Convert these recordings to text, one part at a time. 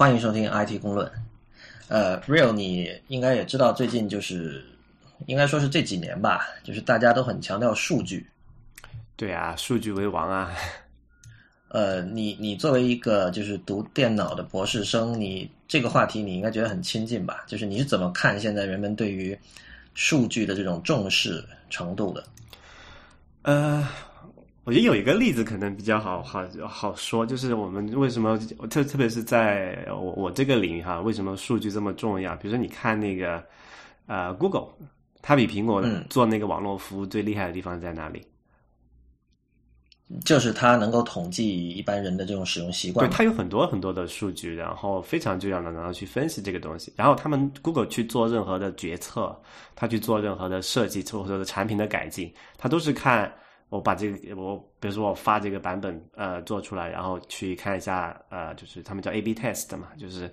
欢迎收听 IT 公论。呃，Real，你应该也知道，最近就是应该说是这几年吧，就是大家都很强调数据。对啊，数据为王啊。呃，你你作为一个就是读电脑的博士生，你这个话题你应该觉得很亲近吧？就是你是怎么看现在人们对于数据的这种重视程度的？呃，我觉得有一个例子可能比较好好好说，就是我们为什么特特别是在我我这个领域哈，为什么数据这么重要？比如说你看那个呃，Google，它比苹果做那个网络服务最厉害的地方在哪里？就是它能够统计一般人的这种使用习惯，对，它有很多很多的数据，然后非常重要的，然后去分析这个东西。然后他们 Google 去做任何的决策，他去做任何的设计或者产品的改进，他都是看我把这个我，比如说我发这个版本呃做出来，然后去看一下呃，就是他们叫 A/B test 嘛，就是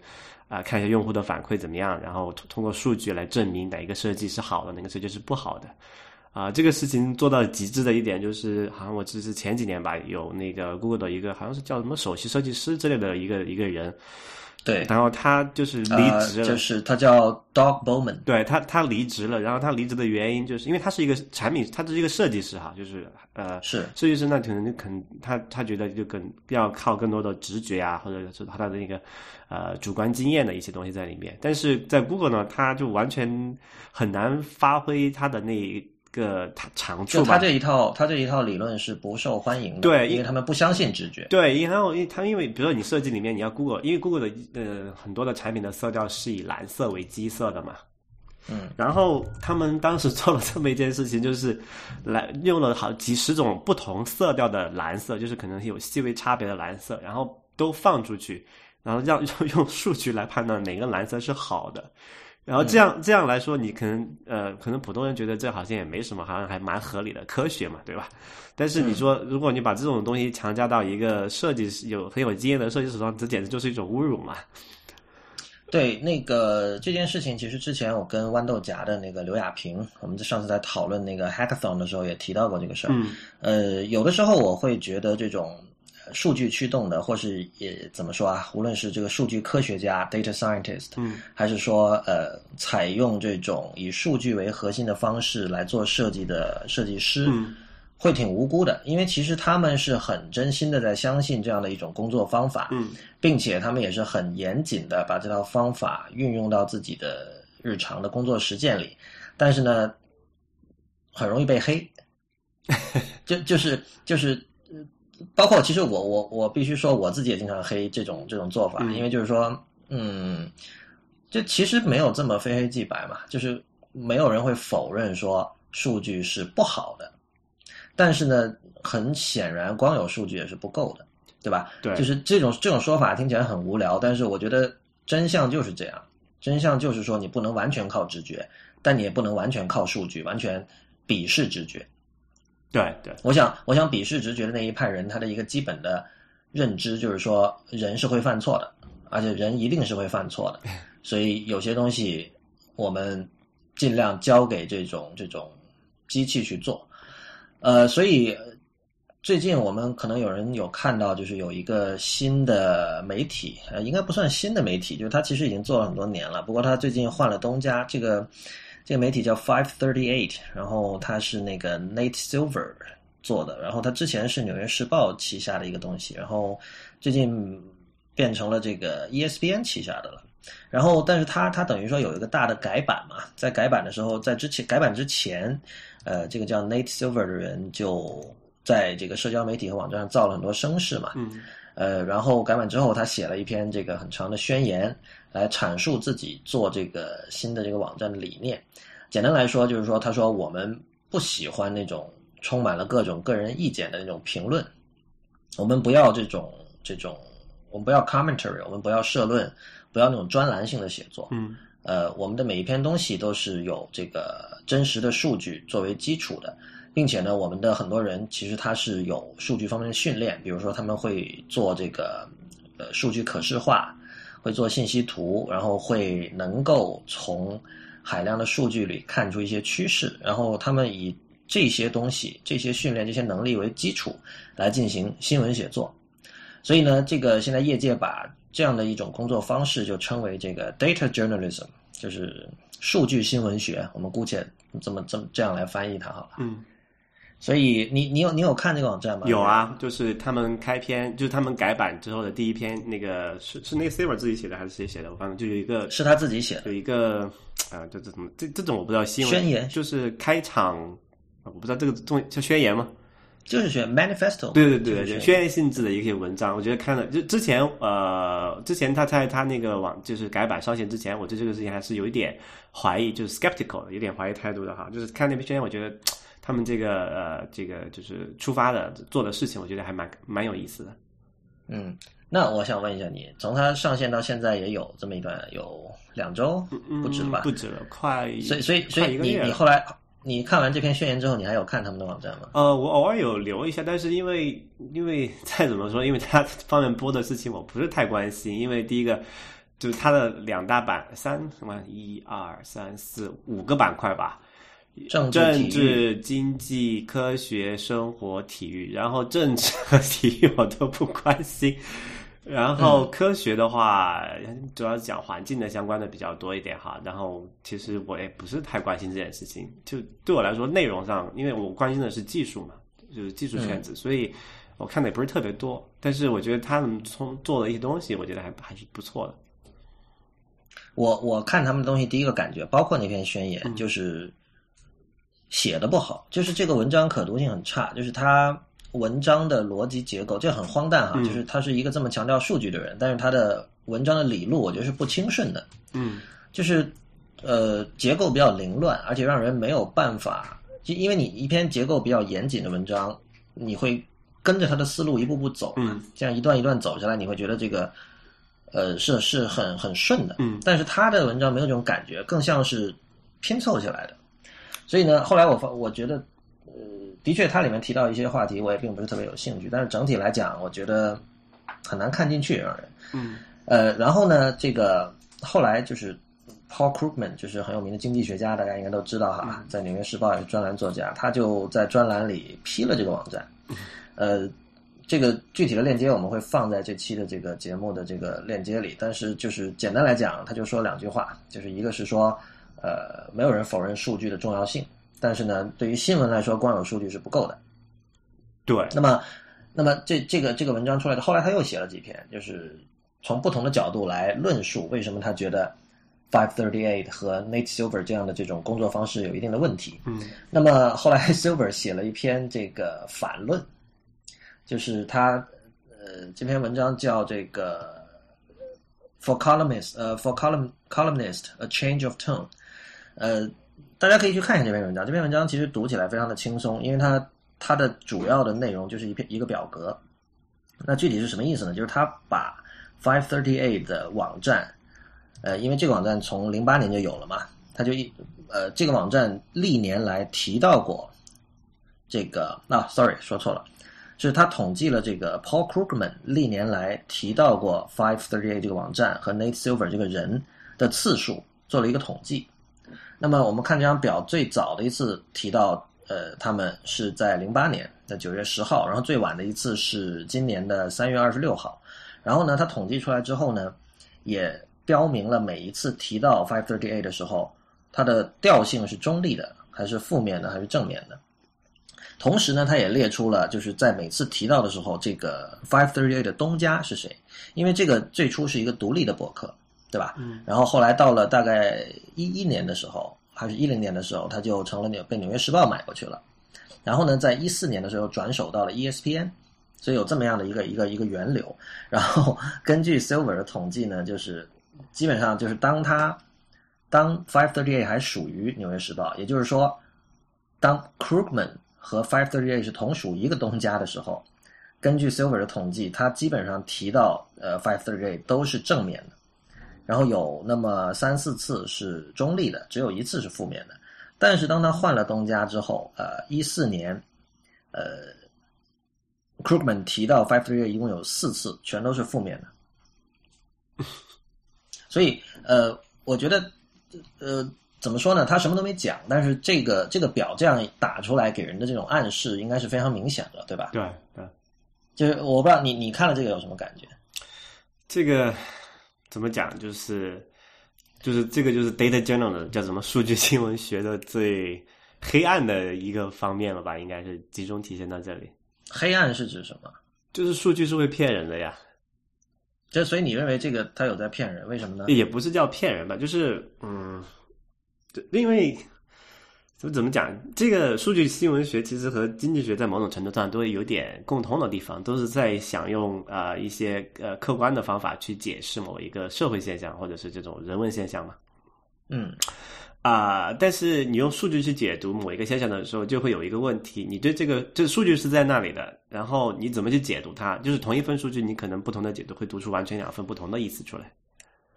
啊看一下用户的反馈怎么样，然后通过数据来证明哪一个设计是好的，哪个设计是不好的。啊，这个事情做到极致的一点就是，好像我只是前几年吧，有那个 Google 的一个，好像是叫什么首席设计师之类的一个一个人，对，然后他就是离职了，就是他叫 Doug Bowman，对他他离职了，然后他离职的原因就是因为他是一个产品，他是一个设计师哈，就是呃，是。设计师那可能就肯他他觉得就更要靠更多的直觉啊，或者是他的那个呃主观经验的一些东西在里面，但是在 Google 呢，他就完全很难发挥他的那。个他长处，就他这一套，他这一套理论是不受欢迎的，对，因为他们不相信直觉。对，然后因为他因为比如说你设计里面你要 Google，因为 Google 的呃很多的产品的色调是以蓝色为基色的嘛，嗯，然后他们当时做了这么一件事情，就是来用了好几十种不同色调的蓝色，就是可能有细微差别的蓝色，然后都放出去，然后让 用数据来判断哪个蓝色是好的。然后这样这样来说，你可能呃，可能普通人觉得这好像也没什么，好像还蛮合理的，科学嘛，对吧？但是你说，如果你把这种东西强加到一个设计师有很有经验的设计手上，这简直就是一种侮辱嘛。对，那个这件事情，其实之前我跟豌豆荚的那个刘亚平，我们在上次在讨论那个 hackathon 的时候也提到过这个事儿。嗯。呃，有的时候我会觉得这种。数据驱动的，或是也怎么说啊？无论是这个数据科学家 （data scientist），嗯，还是说呃，采用这种以数据为核心的方式来做设计的设计师，嗯，会挺无辜的，因为其实他们是很真心的在相信这样的一种工作方法，嗯，并且他们也是很严谨的把这套方法运用到自己的日常的工作实践里，但是呢，很容易被黑，就就是就是。包括其实我我我必须说我自己也经常黑这种这种做法，因为就是说，嗯，就其实没有这么非黑即白嘛，就是没有人会否认说数据是不好的，但是呢，很显然光有数据也是不够的，对吧？对，就是这种这种说法听起来很无聊，但是我觉得真相就是这样，真相就是说你不能完全靠直觉，但你也不能完全靠数据，完全鄙视直觉。对对，我想，我想鄙视直觉的那一派人，他的一个基本的认知就是说，人是会犯错的，而且人一定是会犯错的，所以有些东西我们尽量交给这种这种机器去做。呃，所以最近我们可能有人有看到，就是有一个新的媒体，呃，应该不算新的媒体，就是他其实已经做了很多年了，不过他最近换了东家，这个。这个媒体叫 Five Thirty Eight，然后它是那个 Nate Silver 做的，然后它之前是纽约时报旗下的一个东西，然后最近变成了这个 ESPN 旗下的了。然后，但是它它等于说有一个大的改版嘛，在改版的时候，在之前改版之前，呃，这个叫 Nate Silver 的人就在这个社交媒体和网站上造了很多声势嘛。嗯。呃，然后改版之后，他写了一篇这个很长的宣言，来阐述自己做这个新的这个网站的理念。简单来说，就是说，他说我们不喜欢那种充满了各种个人意见的那种评论，我们不要这种这种，我们不要 commentary，我们不要社论，不要那种专栏性的写作。嗯，呃，我们的每一篇东西都是有这个真实的数据作为基础的。并且呢，我们的很多人其实他是有数据方面的训练，比如说他们会做这个呃数据可视化，会做信息图，然后会能够从海量的数据里看出一些趋势，然后他们以这些东西、这些训练、这些能力为基础来进行新闻写作。所以呢，这个现在业界把这样的一种工作方式就称为这个 data journalism，就是数据新闻学。我们姑且这么这么这样来翻译它好了。嗯，所以你你有你有看这个网站吗？有啊，就是他们开篇，就是他们改版之后的第一篇，那个是是那个 Silver 自己写的还是谁写的？我反正就有一个是他自己写的，有一个啊，这这怎么这这种我不知道新闻宣言就是开场，我不知道这个重叫宣言吗？就是选 manifesto。对对对对，对宣言性质的一些文章，我觉得看了就之前呃，之前他在他那个网就是改版上线之前，我对这个事情还是有一点怀疑，就是 skeptical 的，有点怀疑态度的哈。就是看那篇宣言，我觉得他们这个呃这个就是出发的做的事情，我觉得还蛮蛮有意思的。嗯，那我想问一下你，从它上线到现在也有这么一段有两周，不止了吧？不止了，快所以所以所以你你后来你看完这篇宣言之后，你还有看他们的网站吗？呃，我偶尔有留一下，但是因为因为再怎么说，因为他方面播的事情我不是太关心，因为第一个就是它的两大板三什么一二三四五个板块吧，政治、政，治、经济、科学、生活、体育，然后政治和体育我都不关心。然后科学的话，主要是讲环境的相关的比较多一点哈。然后其实我也不是太关心这件事情，就对我来说，内容上，因为我关心的是技术嘛，就是技术圈子，所以我看的也不是特别多。但是我觉得他们从做的一些东西，我觉得还还是不错的。我我看他们东西，第一个感觉，包括那篇宣言，嗯就是写的不好，就是这个文章可读性很差，就是他文章的逻辑结构，这很荒诞哈，嗯就是他是一个这么强调数据的人，但是他的文章的理路，我觉得是不清顺的，嗯就是呃结构比较凌乱，而且让人没有办法，就因为你一篇结构比较严谨的文章，你会跟着他的思路一步步走，嗯，这样一段一段走下来，你会觉得这个呃是是很很顺的，嗯但是他的文章没有这种感觉，更像是拼凑起来的。所以呢，后来我发我觉得，呃，的确它里面提到一些话题，我也并不是特别有兴趣，但是整体来讲，我觉得很难看进去，让人。嗯呃，然后呢，这个后来就是 Paul Krugman，就是很有名的经济学家，大家应该都知道哈，在《纽约时报》也是专栏作家，他就在专栏里批了这个网站。呃，这个具体的链接我们会放在这期的这个节目的这个链接里，但是就是简单来讲，他就说两句话，就是一个是说，呃，没有人否认数据的重要性，但是呢，对于新闻来说，光有数据是不够的。对，那么，那么这这个这个文章出来的，后来他又写了几篇，就是从不同的角度来论述为什么他觉得 Five Thirty Eight 和 Nate Silver 这样的这种工作方式有一定的问题。嗯那么后来 Silver 写了一篇这个反论，就是他呃这篇文章叫这个 For columnist 呃 For column columnist a change of tone，呃大家可以去看一下这篇文章。这篇文章其实读起来非常的轻松，因为它它的主要的内容就是一篇一个表格。那具体是什么意思呢？就是他把 Five Thirty Eight 的网站，呃，因为这个网站从零八年就有了嘛，他就一呃这个网站历年来提到过这个啊，sorry 说错了，是他统计了这个 Paul Krugman 历年来提到过 Five Thirty Eight 这个网站和 Nate Silver 这个人的次数，做了一个统计。那么我们看这张表，最早的一次提到呃他们是在零八年的九月十号，然后最晚的一次是今年的三月二十六号。然后呢，他统计出来之后呢，也标明了每一次提到 Five Thirty Eight 的时候，它的调性是中立的，还是负面的，还是正面的。同时呢，他也列出了就是在每次提到的时候，这个 Five Thirty Eight 的东家是谁？因为这个最初是一个独立的博客，对吧？嗯。然后后来到了大概一一年的时候，还是一零年的时候，他就成了纽被《纽约时报》买过去了。然后呢，在一四年的时候转手到了 ESPN，所以有这么样的一个一个一个源流。然后根据 Silver 的统计呢，就是基本上就是当他当 Five Thirty Eight 还属于《纽约时报》，也就是说，当 Krugman 和 Five Thirty Eight 是同属一个东家的时候，根据 Silver 的统计，他基本上提到呃 Five Thirty Eight 都是正面的。然后有那么三四次是中立的，只有一次是负面的。但是当他换了东家之后，呃，一四年，呃，Krugman 提到 Five Three 一共有四次，全都是负面的。所以，呃，我觉得，呃，怎么说呢？他什么都没讲，但是这个这个表这样打出来给人的这种暗示，应该是非常明显的，对吧？对对。就是我不知道你你看了这个有什么感觉？这个怎么讲？就是就是这个就是 data journal 的叫什么数据新闻学的最黑暗的一个方面了吧？应该是集中体现到这里。黑暗是指什么？就是数据是会骗人的呀。这所以你认为这个他有在骗人？为什么呢？也不是叫骗人吧，就是嗯，对，因为。怎么怎么讲？这个数据新闻学其实和经济学在某种程度上都有点共通的地方，都是在想用啊一些呃客观的方法去解释某一个社会现象或者是这种人文现象嘛。嗯，啊，但是你用数据去解读某一个现象的时候，就会有一个问题：你对这个这数据是在那里的，然后你怎么去解读它？就是同一份数据，你可能不同的解读会读出完全两份不同的意思出来。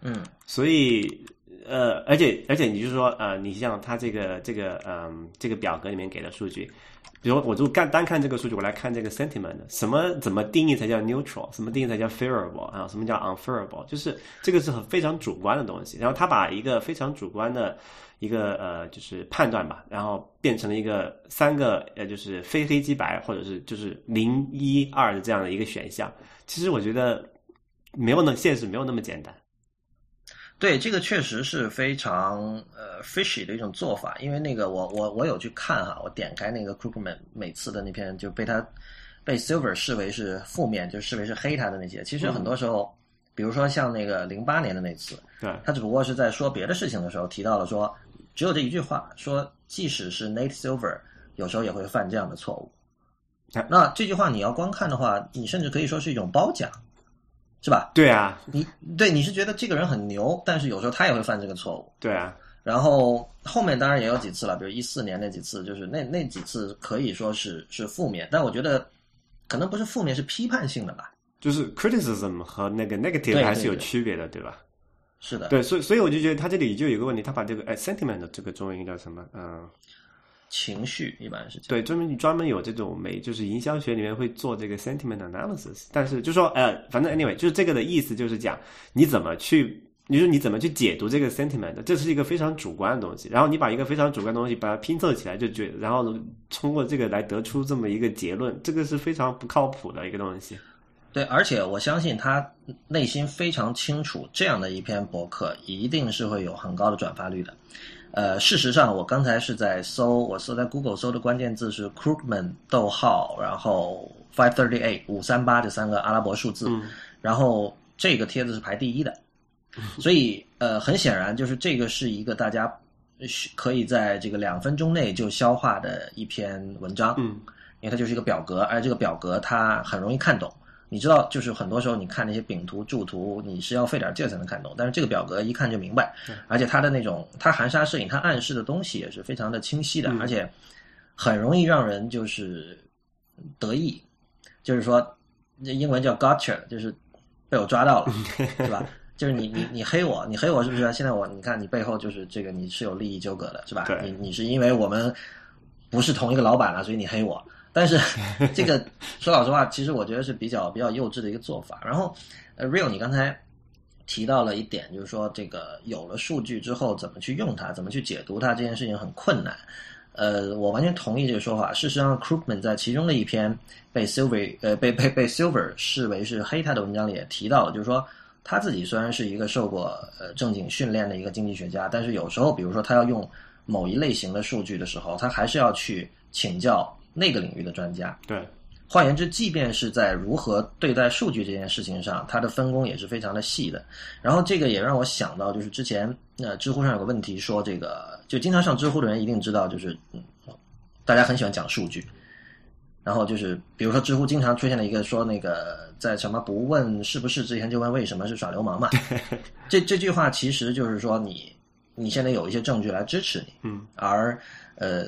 嗯，所以。呃，而且而且，你就说，呃，你像他这个这个，嗯，这个表格里面给的数据，比如我就干单看这个数据，我来看这个 sentiment，什么怎么定义才叫 neutral，什么定义才叫 favorable 啊，什么叫 unfavorable，就是这个是很非常主观的东西。然后他把一个非常主观的一个呃，就是判断吧，然后变成了一个三个呃，就是非黑即白，或者是就是零一二的这样的一个选项。其实我觉得没有那现实没有那么简单。对，这个确实是非常呃 fishy 的一种做法，因为那个我我我有去看哈，我点开那个 Krugman 每次的那篇就被他被 Silver 视为是负面，就视为是黑他的那些，其实很多时候，比如说像那个零八年的那次，对，他只不过是在说别的事情的时候提到了说，只有这一句话，说即使是 Nate Silver 有时候也会犯这样的错误，那这句话你要光看的话，你甚至可以说是一种褒奖。是吧？对啊，你对你是觉得这个人很牛，但是有时候他也会犯这个错误。对啊，然后后面当然也有几次了，比如一四年那几次，就是那那几次可以说是是负面，但我觉得可能不是负面，是批判性的吧。就是 criticism 和那个 negative 还是有区别的，对吧？是的，对，所以所以我就觉得他这里就有个问题，他把这个哎 sentiment 这个中文应该叫什么？嗯。情绪一般是对专门专门有这种美，就是营销学里面会做这个 sentiment analysis。但是就说呃，反正 anyway，就是这个的意思就是讲你怎么去，你说你怎么去解读这个 sentiment，这是一个非常主观的东西。然后你把一个非常主观的东西把它拼凑起来，就觉然后通过这个来得出这么一个结论，这个是非常不靠谱的一个东西。对，而且我相信他内心非常清楚，这样的一篇博客一定是会有很高的转发率的。呃，事实上，我刚才是在搜，我搜在 Google 搜的关键字是 Krugman 逗号，然后 five thirty eight 五三八这三个阿拉伯数字，然后这个帖子是排第一的，所以呃，很显然就是这个是一个大家可以在这个两分钟内就消化的一篇文章，嗯，因为它就是一个表格，而这个表格它很容易看懂。你知道，就是很多时候你看那些饼图、柱图，你是要费点劲才能看懂。但是这个表格一看就明白，而且它的那种它含沙射影，它暗示的东西也是非常的清晰的，而且很容易让人就是得意。就是说，英文叫 gotcha，就是被我抓到了，是吧？就是你你你黑我，你黑我是不是？现在我你看你背后就是这个，你是有利益纠葛的，是吧？你你是因为我们不是同一个老板了，所以你黑我。但是 这个说老实话，其实我觉得是比较比较幼稚的一个做法。然后，呃，Real，你刚才提到了一点，就是说这个有了数据之后，怎么去用它，怎么去解读它，这件事情很困难。呃，我完全同意这个说法。事实上，Krugman 在其中的一篇被 Silver 呃被被被 Silver 视为是黑他的文章里也提到了，就是说他自己虽然是一个受过呃正经训练的一个经济学家，但是有时候，比如说他要用某一类型的数据的时候，他还是要去请教。那个领域的专家，对，换言之，即便是在如何对待数据这件事情上，它的分工也是非常的细的。然后这个也让我想到，就是之前呃知乎上有个问题说，这个就经常上知乎的人一定知道，就是嗯，大家很喜欢讲数据。然后就是，比如说知乎经常出现了一个说，那个在什么不问是不是之前就问为什么是耍流氓嘛？这这句话其实就是说，你你现在有一些证据来支持你，嗯，而呃。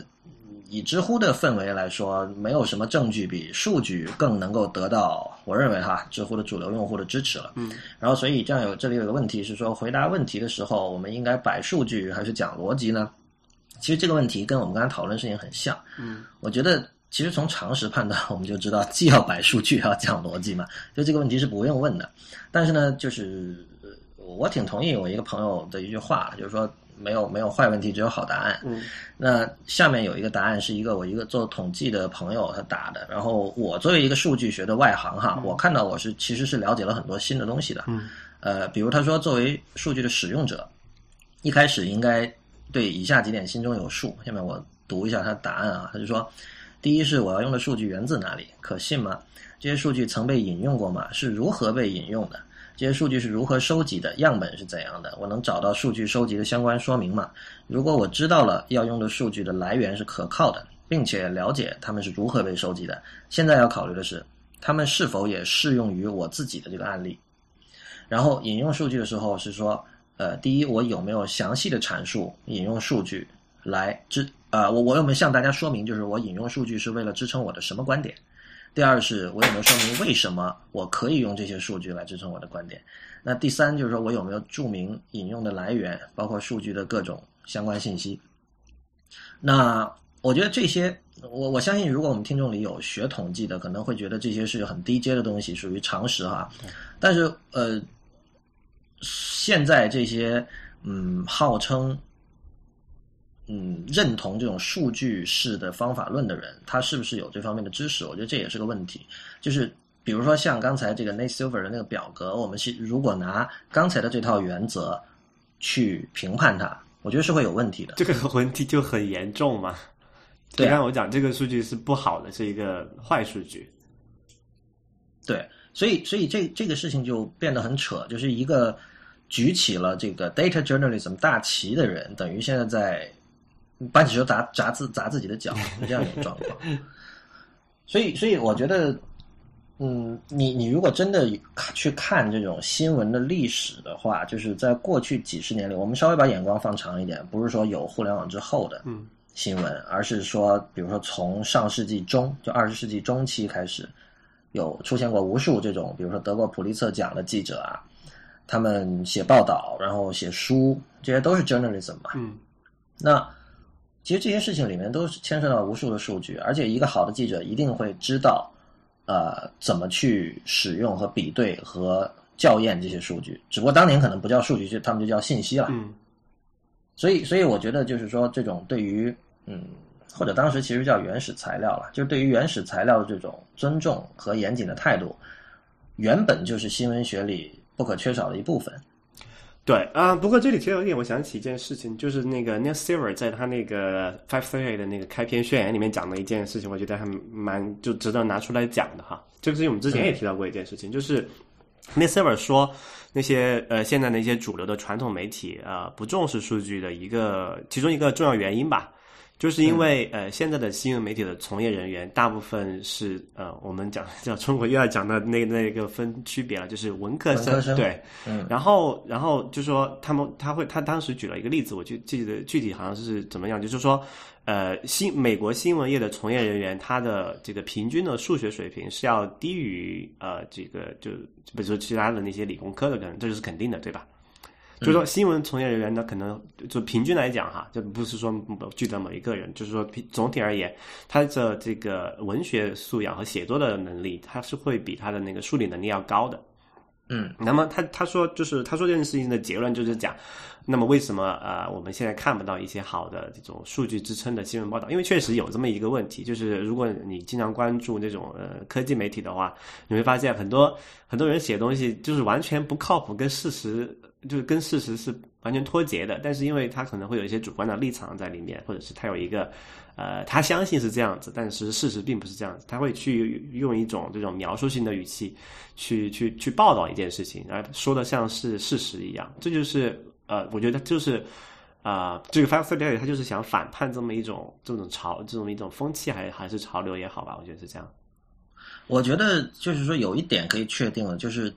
以知乎的氛围来说，没有什么证据比数据更能够得到，我认为哈，知乎的主流用户的支持了。嗯，然后所以这样有这里有个问题是说，回答问题的时候，我们应该摆数据还是讲逻辑呢？其实这个问题跟我们刚才讨论事情很像。嗯，我觉得其实从常识判断，我们就知道既要摆数据，要讲逻辑嘛，就这个问题是不用问的。但是呢，就是我挺同意我一个朋友的一句话，就是说，没有没有坏问题，只有好答案。嗯，那下面有一个答案是一个我一个做统计的朋友他打的，然后我作为一个数据学的外行哈，我看到我是其实是了解了很多新的东西的。嗯，呃，比如他说作为数据的使用者，一开始应该对以下几点心中有数。下面我读一下他的答案啊，他就说，第一是我要用的数据源自哪里，可信吗？这些数据曾被引用过吗？是如何被引用的？这些数据是如何收集的？样本是怎样的？我能找到数据收集的相关说明吗？如果我知道了要用的数据的来源是可靠的，并且了解它们是如何被收集的，现在要考虑的是，它们是否也适用于我自己的这个案例。然后引用数据的时候是说，呃，第一，我有没有详细的阐述引用数据来支啊、我我有没有向大家说明，就是我引用数据是为了支撑我的什么观点？第二是我有没有说明为什么我可以用这些数据来支撑我的观点？那第三就是说我有没有注明引用的来源，包括数据的各种相关信息？那我觉得这些，我我相信，如果我们听众里有学统计的，可能会觉得这些是很低阶的东西，属于常识哈。但是呃，现在这些嗯，号称嗯认同这种数据式的方法论的人，他是不是有这方面的知识？我觉得这也是个问题。就是比如说像刚才这个 Nate Silver 的那个表格，我们是如果拿刚才的这套原则去评判它，我觉得是会有问题的。这个问题就很严重嘛。对刚才我讲这个数据是不好的，是一个坏数据。对，所以所以这这个事情就变得很扯，就是一个举起了这个 data journalism 大旗的人，等于现在在搬起手砸砸自砸自己的脚，是这样一个状况。所以所以我觉得，嗯，你你如果真的去看这种新闻的历史的话，就是在过去几十年里，我们稍微把眼光放长一点，不是说有互联网之后的，嗯新闻，而是说，比如说从上世纪中，就二十世纪中期开始，有出现过无数这种，比如说得过普利策奖的记者啊，他们写报道，然后写书，这些都是 journalism 嘛。嗯那其实这些事情里面都是牵涉到无数的数据，而且一个好的记者一定会知道，呃，怎么去使用和比对和校验这些数据。只不过当年可能不叫数据，就他们就叫信息了。嗯所以，所以我觉得就是说，这种对于嗯，或者当时其实叫原始材料了，就是对于原始材料的这种尊重和严谨的态度，原本就是新闻学里不可缺少的一部分。对啊、不过这里其实有一点，我想起一件事情，就是那个 Neil Silver 在他那个 Five Thirty 的那个开篇宣言里面讲的一件事情，我觉得还蛮就值得拿出来讲的哈。这个事情我们之前也提到过一件事情，就是 Neil Silver 说那些呃现在的一些主流的传统媒体啊、呃不重视数据的一个其中一个重要原因吧。就是因为、呃，现在的新闻媒体的从业人员大部分是呃，我们讲叫中国又要讲的那那个分区别了，就是文科生，文科生对，嗯然后，然后就说他们他会他当时举了一个例子，我就记得具体好像是怎么样，就是说，呃，新美国新闻业的从业人员，他的这个平均的数学水平是要低于呃这个就比如说其他的那些理工科的，可能这就是肯定的，对吧？就是说，新闻从业人员呢，可能就平均来讲哈，就不是说具体某一个人，就是说总体而言，他的这个文学素养和写作的能力，他是会比他的那个数理能力要高的。嗯，那么他他说就是他说这件事情的结论就是讲，那么为什么呃我们现在看不到一些好的这种数据支撑的新闻报道？因为确实有这么一个问题，就是如果你经常关注那种呃科技媒体的话，你会发现很多很多人写东西就是完全不靠谱，跟事实就是跟事实是完全脱节的。但是因为他可能会有一些主观的立场在里面，或者是他有一个呃他相信是这样子，但是事实并不是这样子，他会去用一种这种描述性的语气去去去报道一件事情，而说的像是事实一样。这就是呃，我觉得就是。啊、这个 Five Thirty 他就是想反叛这么一种这种潮这种一种风气，还还是潮流也好吧，我觉得是这样。我觉得就是说有一点可以确定了，就是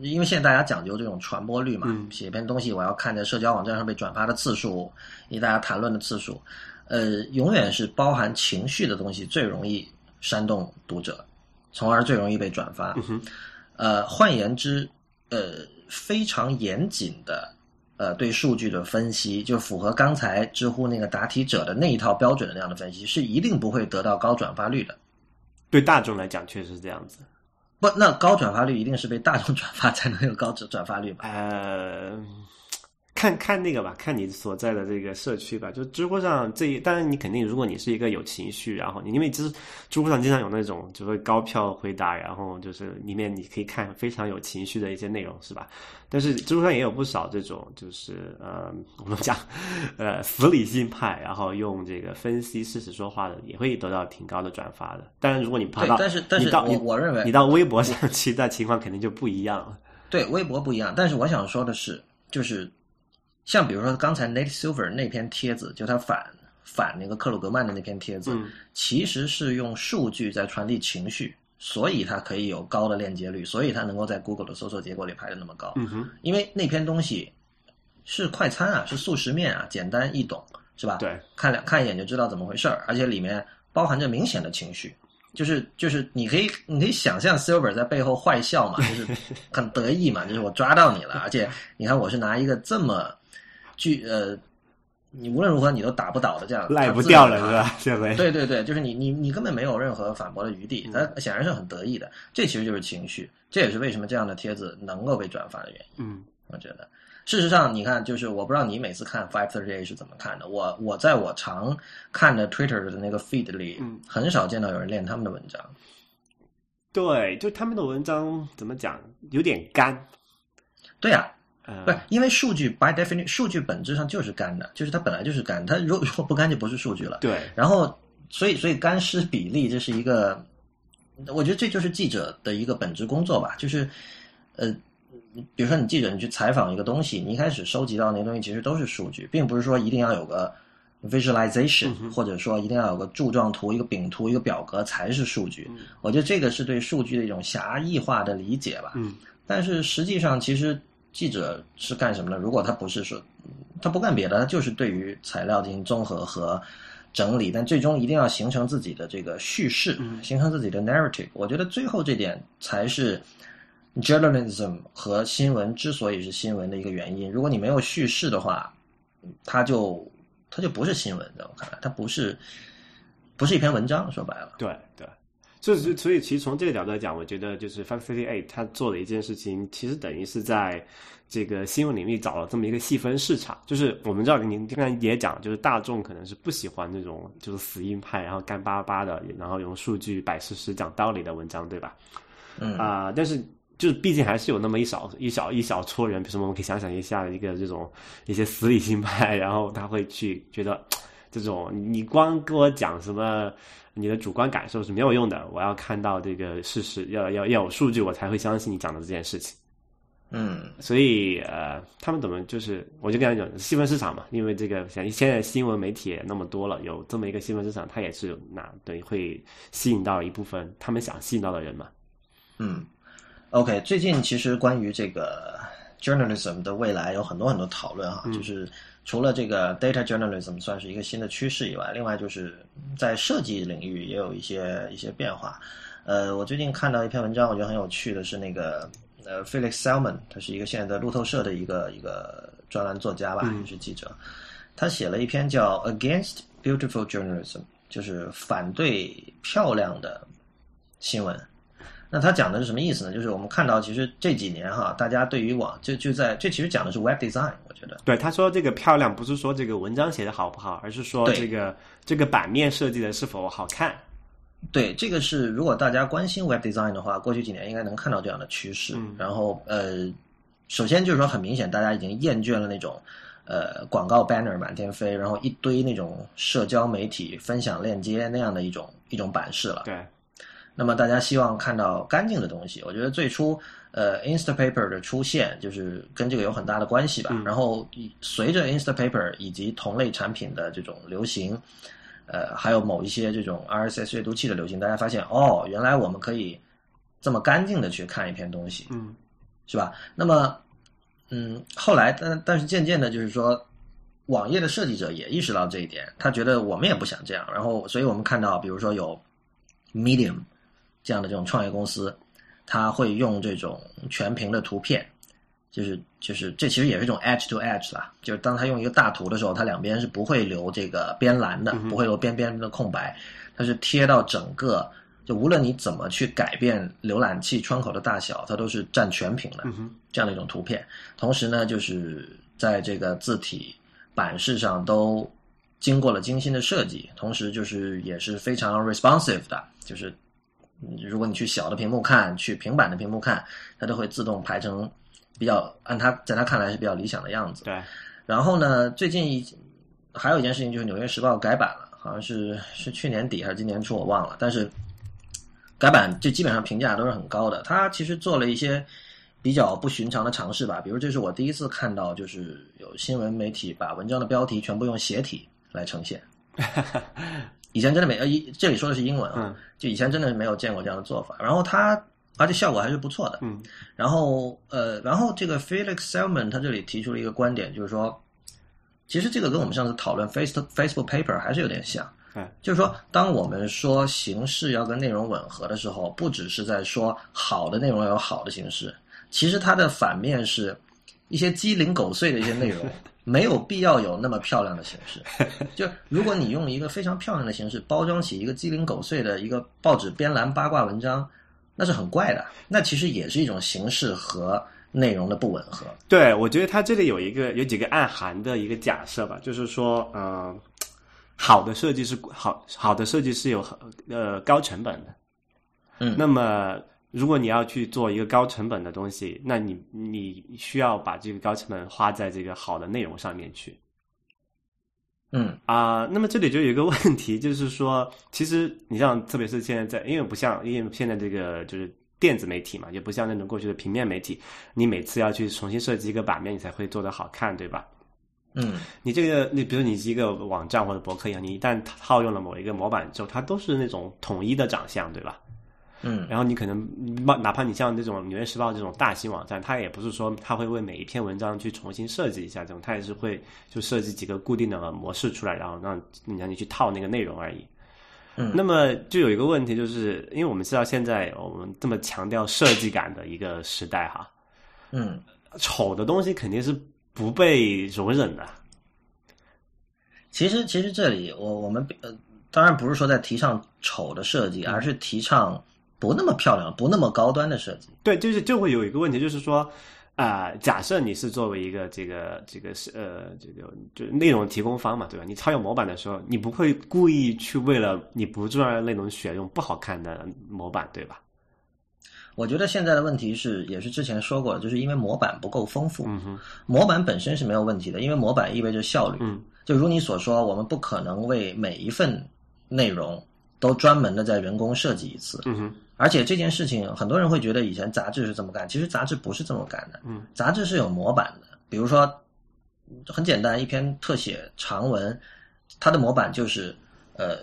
因为现在大家讲究这种传播率嘛，嗯写一篇东西我要看在社交网站上被转发的次数，以及大家谈论的次数，呃，永远是包含情绪的东西最容易煽动读者，从而最容易被转发。哼呃，换言之，呃，非常严谨的。呃，对数据的分析，就符合刚才知乎那个答题者的那一套标准的那样的分析，是一定不会得到高转发率的。对大众来讲，确实是这样子。不，那高转发率一定是被大众转发才能有高转转发率吧？呃，看看那个吧，看你所在的这个社区吧。就知乎上这一，当然你肯定，如果你是一个有情绪，然后你因为知知乎上经常有那种就是高票回答，然后就是里面你可以看非常有情绪的一些内容，是吧？但是知乎上也有不少这种，就是呃，我们讲呃死理性派，然后用这个分析事实说话的，也会得到挺高的转发的。当然，如果你爬到，但是但是我我认为你到微博上去，那情况肯定就不一样了。对，微博不一样。但是我想说的是，就是。像比如说刚才 Nate Silver 那篇帖子，就他反反那个克鲁格曼的那篇帖子，其实是用数据在传递情绪，所以它可以有高的链接率，所以它能够在 Google 的搜索结果里排的那么高。嗯哼，因为那篇东西是快餐啊，是速食面啊，简单易懂，是吧？对，看两看一眼就知道怎么回事儿，而且里面包含着明显的情绪，就是就是你可以你可以想象 Silver 在背后坏笑嘛，就是很得意嘛，就是我抓到你了，而且你看我是拿一个这么。据呃，你无论如何你都打不倒的这样赖不掉了是吧？这回对对对，就是你你你根本没有任何反驳的余地，他显然是很得意的。这其实就是情绪，这也是为什么这样的帖子能够被转发的原因。嗯，我觉得，事实上你看，就是我不知道你每次看 Five Thirty Eight 是怎么看的。我我在我常看的 Twitter 的那个 feed 里，很少见到有人练他们的文章。对，就他们的文章怎么讲，有点干。对呀。不是，因为数据 by definition，数据本质上就是干的，就是它本来就是干，它如果如果不干就不是数据了。对。然后，所以所以干湿比例这是一个，我觉得这就是记者的一个本职工作吧，就是呃，比如说你记者你去采访一个东西，你一开始收集到那个东西其实都是数据，并不是说一定要有个 visualization，或者说一定要有个柱状图、一个饼图、一个表格才是数据。我觉得这个是对数据的一种狭义化的理解吧。嗯。但是实际上其实。记者是干什么的？如果他不是说，他不干别的，他就是对于材料进行综合和整理，但最终一定要形成自己的这个叙事，形成自己的 narrative。我觉得最后这点才是 journalism 和新闻之所以是新闻的一个原因。如果你没有叙事的话，它就它就不是新闻，在我看来，它不是不是一篇文章。说白了，对对。所以，所以，其实从这个角度来讲，我觉得就是 Fox City Eight 他做的一件事情，其实等于是在这个新闻领域找了这么一个细分市场。就是我们知道，您刚才也讲，就是大众可能是不喜欢那种就是死硬派，然后干巴巴的，然后用数据摆事实、讲道理的文章，对吧？嗯啊，但是就是毕竟还是有那么一少一小一小撮人，比如说我们可以想想一下一个这种一些死理性派，然后他会去觉得 这种你光跟我讲什么。你的主观感受是没有用的，我要看到这个事实，要要要有数据，我才会相信你讲的这件事情。嗯，所以呃，他们怎么就是，我就跟他讲新闻市场嘛，因为这个像现在新闻媒体那么多了，有这么一个新闻市场，它也是那对会吸引到一部分他们想吸引到的人嘛。嗯，OK，最近其实关于这个 journalism 的未来有很多很多讨论哈，就是。除了这个 data journalism 算是一个新的趋势以外，另外就是在设计领域也有一些一些变化。呃，我最近看到一篇文章，我觉得很有趣的是那个呃 Felix Salmon，他是一个现在的路透社的一个一个专栏作家吧，也是记者。他写了一篇叫 Against Beautiful Journalism，就是反对漂亮的新闻。那他讲的是什么意思呢？就是我们看到，其实这几年哈，大家对于网就就在这其实讲的是 web design，我觉得。对，他说这个漂亮不是说这个文章写的好不好，而是说这个这个版面设计的是否好看。对，这个是如果大家关心 web design 的话，过去几年应该能看到这样的趋势。然后呃，首先就是说很明显，大家已经厌倦了那种呃广告 banner 满天飞，然后一堆那种社交媒体分享链接那样的一种一种版式了。对。那么大家希望看到干净的东西，我觉得最初，呃，Instapaper 的出现就是跟这个有很大的关系吧。然后随着 Instapaper 以及同类产品的这种流行，呃，还有某一些这种 RSS 阅读器的流行，大家发现哦，原来我们可以这么干净的去看一篇东西，嗯，是吧？那么，嗯，后来，但但是渐渐的，就是说，网页的设计者也意识到这一点，他觉得我们也不想这样，然后，所以我们看到，比如说有 Medium。这样的这种创业公司，它会用这种全屏的图片，就是就是这其实也是一种 edge to edge 啦，就是当它用一个大图的时候，它两边是不会留这个边栏的，不会留边边的空白，它是贴到整个，就无论你怎么去改变浏览器窗口的大小，它都是占全屏的这样的一种图片。同时呢，就是在这个字体版式上都经过了精心的设计，同时就是也是非常 responsive 的，就是如果你去小的屏幕看，去平板的屏幕看，它都会自动排成比较按它在他看来是比较理想的样子。对，然后呢，最近一还有一件事情就是《纽约时报》改版了，好像是是去年底还是今年初我忘了，但是改版就基本上评价都是很高的。它其实做了一些比较不寻常的尝试吧，比如这是我第一次看到，就是有新闻媒体把文章的标题全部用斜体来呈现。以前真的没呃，一这里说的是英文啊，就以前真的是没有见过这样的做法。然后它而且效果还是不错的。嗯，然后呃，然后这个 Felix Selman 他这里提出了一个观点，就是说，其实这个跟我们上次讨论 Face Facebook Paper 还是有点像。嗯，就是说，当我们说形式要跟内容吻合的时候，不只是在说好的内容要有好的形式，其实它的反面是一些鸡零狗碎的一些内容。没有必要有那么漂亮的形式，就如果你用一个非常漂亮的形式包装起一个鸡零狗碎的一个报纸编栏八卦文章，那是很怪的。那其实也是一种形式和内容的不吻合。对，我觉得他这里有一个有几个暗含的一个假设吧，就是说，嗯，好的设计是好好的设计是有呃高成本的，嗯，那么。如果你要去做一个高成本的东西，那你你需要把这个高成本花在这个好的内容上面去。嗯啊，那么这里就有一个问题，就是说，其实你像特别是现在在，因为不像因为现在这个就是电子媒体嘛，也不像那种过去的平面媒体，你每次要去重新设计一个版面，你才会做得好看，对吧？嗯，你这个你比如你是一个网站或者博客一样，你一旦套用了某一个模板之后，它都是那种统一的长相，对吧？嗯，然后你可能，哪怕你像这种《纽约时报》这种大型网站，它也不是说它会为每一篇文章去重新设计一下，这种它也是会就设计几个固定的模式出来，然后让你让你去套那个内容而已。嗯，那么就有一个问题，就是因为我们知道现在我们这么强调设计感的一个时代哈，嗯，丑的东西肯定是不被容忍的。其实，其实这里我我们呃，当然不是说在提倡丑的设计，而是提倡。不那么漂亮，不那么高端的设计。对，就是就会有一个问题，就是说，啊，假设你是作为一个这个这个是呃这个就内容提供方嘛，对吧？你超越模板的时候，你不会故意去为了你不重要的内容选用不好看的模板，对吧？我觉得现在的问题是，也是之前说过的，就是因为模板不够丰富。嗯哼，模板本身是没有问题的，因为模板意味着效率。嗯，就如你所说，我们不可能为每一份内容都专门的在人工设计一次。嗯哼。而且这件事情，很多人会觉得以前杂志是这么干，其实杂志不是这么干的。嗯，杂志是有模板的，比如说很简单，一篇特写长文，它的模板就是呃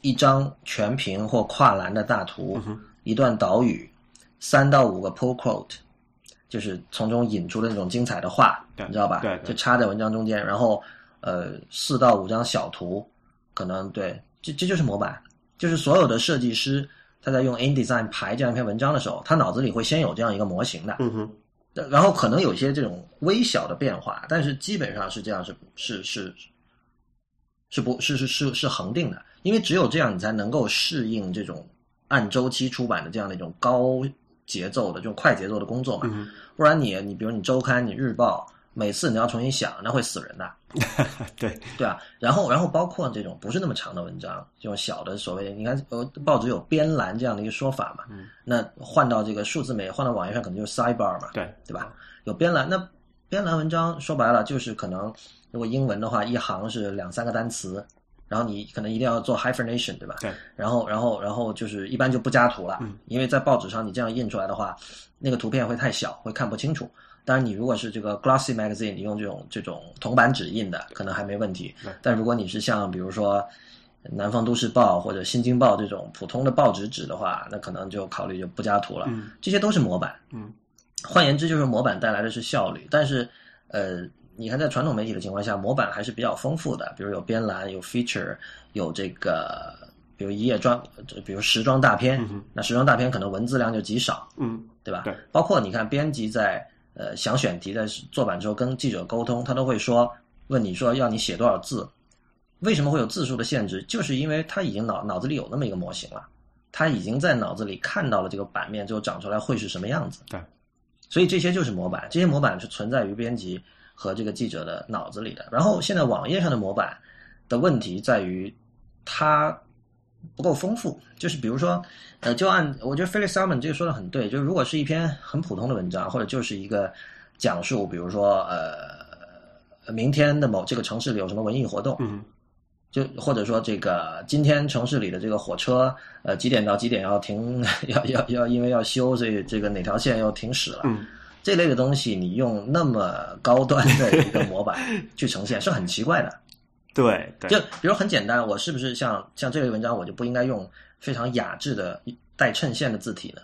一张全屏或跨栏的大图，一段导语，三到五个 pull quote，就是从中引出的那种精彩的话，你知道吧？对，就插在文章中间，然后呃四到五张小图，可能对，这这就是模板，就是所有的设计师。他在用 InDesign 排这样一篇文章的时候，他脑子里会先有这样一个模型的，嗯哼，然后可能有一些这种微小的变化，但是基本上是这样，是是是是不，是是是是恒定的，因为只有这样，你才能够适应这种按周期出版的这样的一种高节奏的这种快节奏的工作嘛，不然你你比如你周刊、你日报。每次你要重新想，那会死人的。对对啊，然后然后包括这种不是那么长的文章，这种小的所谓，你看呃报纸有编栏这样的一个说法嘛。嗯。那换到这个数字美，换到网页上可能就是 sidebar 嘛。对对吧？有编栏，那编栏文章说白了就是可能如果英文的话，一行是两三个单词，然后你可能一定要做 hyphenation，对吧？对。然后然后然后就是一般就不加图了，因为在报纸上你这样印出来的话，那个图片会太小，会看不清楚。当然，你如果是这个 glossy magazine，你用这种这种铜版纸印的，可能还没问题。但如果你是像比如说南方都市报或者新京报这种普通的报纸纸的话，那可能就考虑就不加图了。这些都是模板。嗯，换言之，就是模板带来的是效率。但是，呃，你看在传统媒体的情况下，模板还是比较丰富的，比如有编栏、有 feature、有这个，比如一页装，比如时装大片。那时装大片可能文字量就极少。嗯，对吧？对。包括你看编辑在。呃，想选题在做版之后跟记者沟通，他都会说问你说要你写多少字？为什么会有字数的限制？就是因为他已经脑脑子里有那么一个模型了，他已经在脑子里看到了这个版面之后长出来会是什么样子。对，所以这些就是模板，这些模板是存在于编辑和这个记者的脑子里的。然后现在网页上的模板的问题在于它不够丰富，就是比如说，呃，就按我觉得 Felix Salmon 这个说的很对，就是如果是一篇很普通的文章，或者就是一个讲述，比如说呃，明天的某这个城市里有什么文艺活动，嗯就或者说这个今天城市里的这个火车，呃，几点到几点要停，要要要因为要修，所以这个哪条线要停驶了。嗯，这类的东西，你用那么高端的一个模板 去呈现，是很奇怪的。对对，就比如很简单，我是不是像像这类文章，我就不应该用非常雅致的带衬线的字体呢？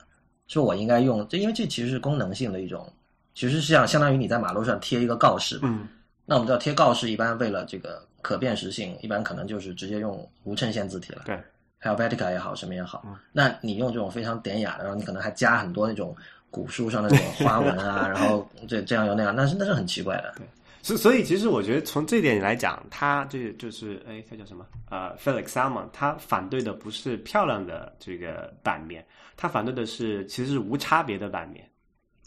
是我应该用，就因为这其实是功能性的一种，其实是像相当于你在马路上贴一个告示。嗯那我们知道贴告示一般为了这个可辨识性，一般可能就是直接用无衬线字体了。对，Helvetica 也好，什么也好，嗯那你用这种非常典雅的，然后你可能还加很多那种古书上的那种花纹啊，然后这这样又那样，那是那是很奇怪的。所所以其实我觉得从这点来讲，他这个就是哎，他叫什么？呃，Felix Salmon，他反对的不是漂亮的这个版面，他反对的是其实是无差别的版面。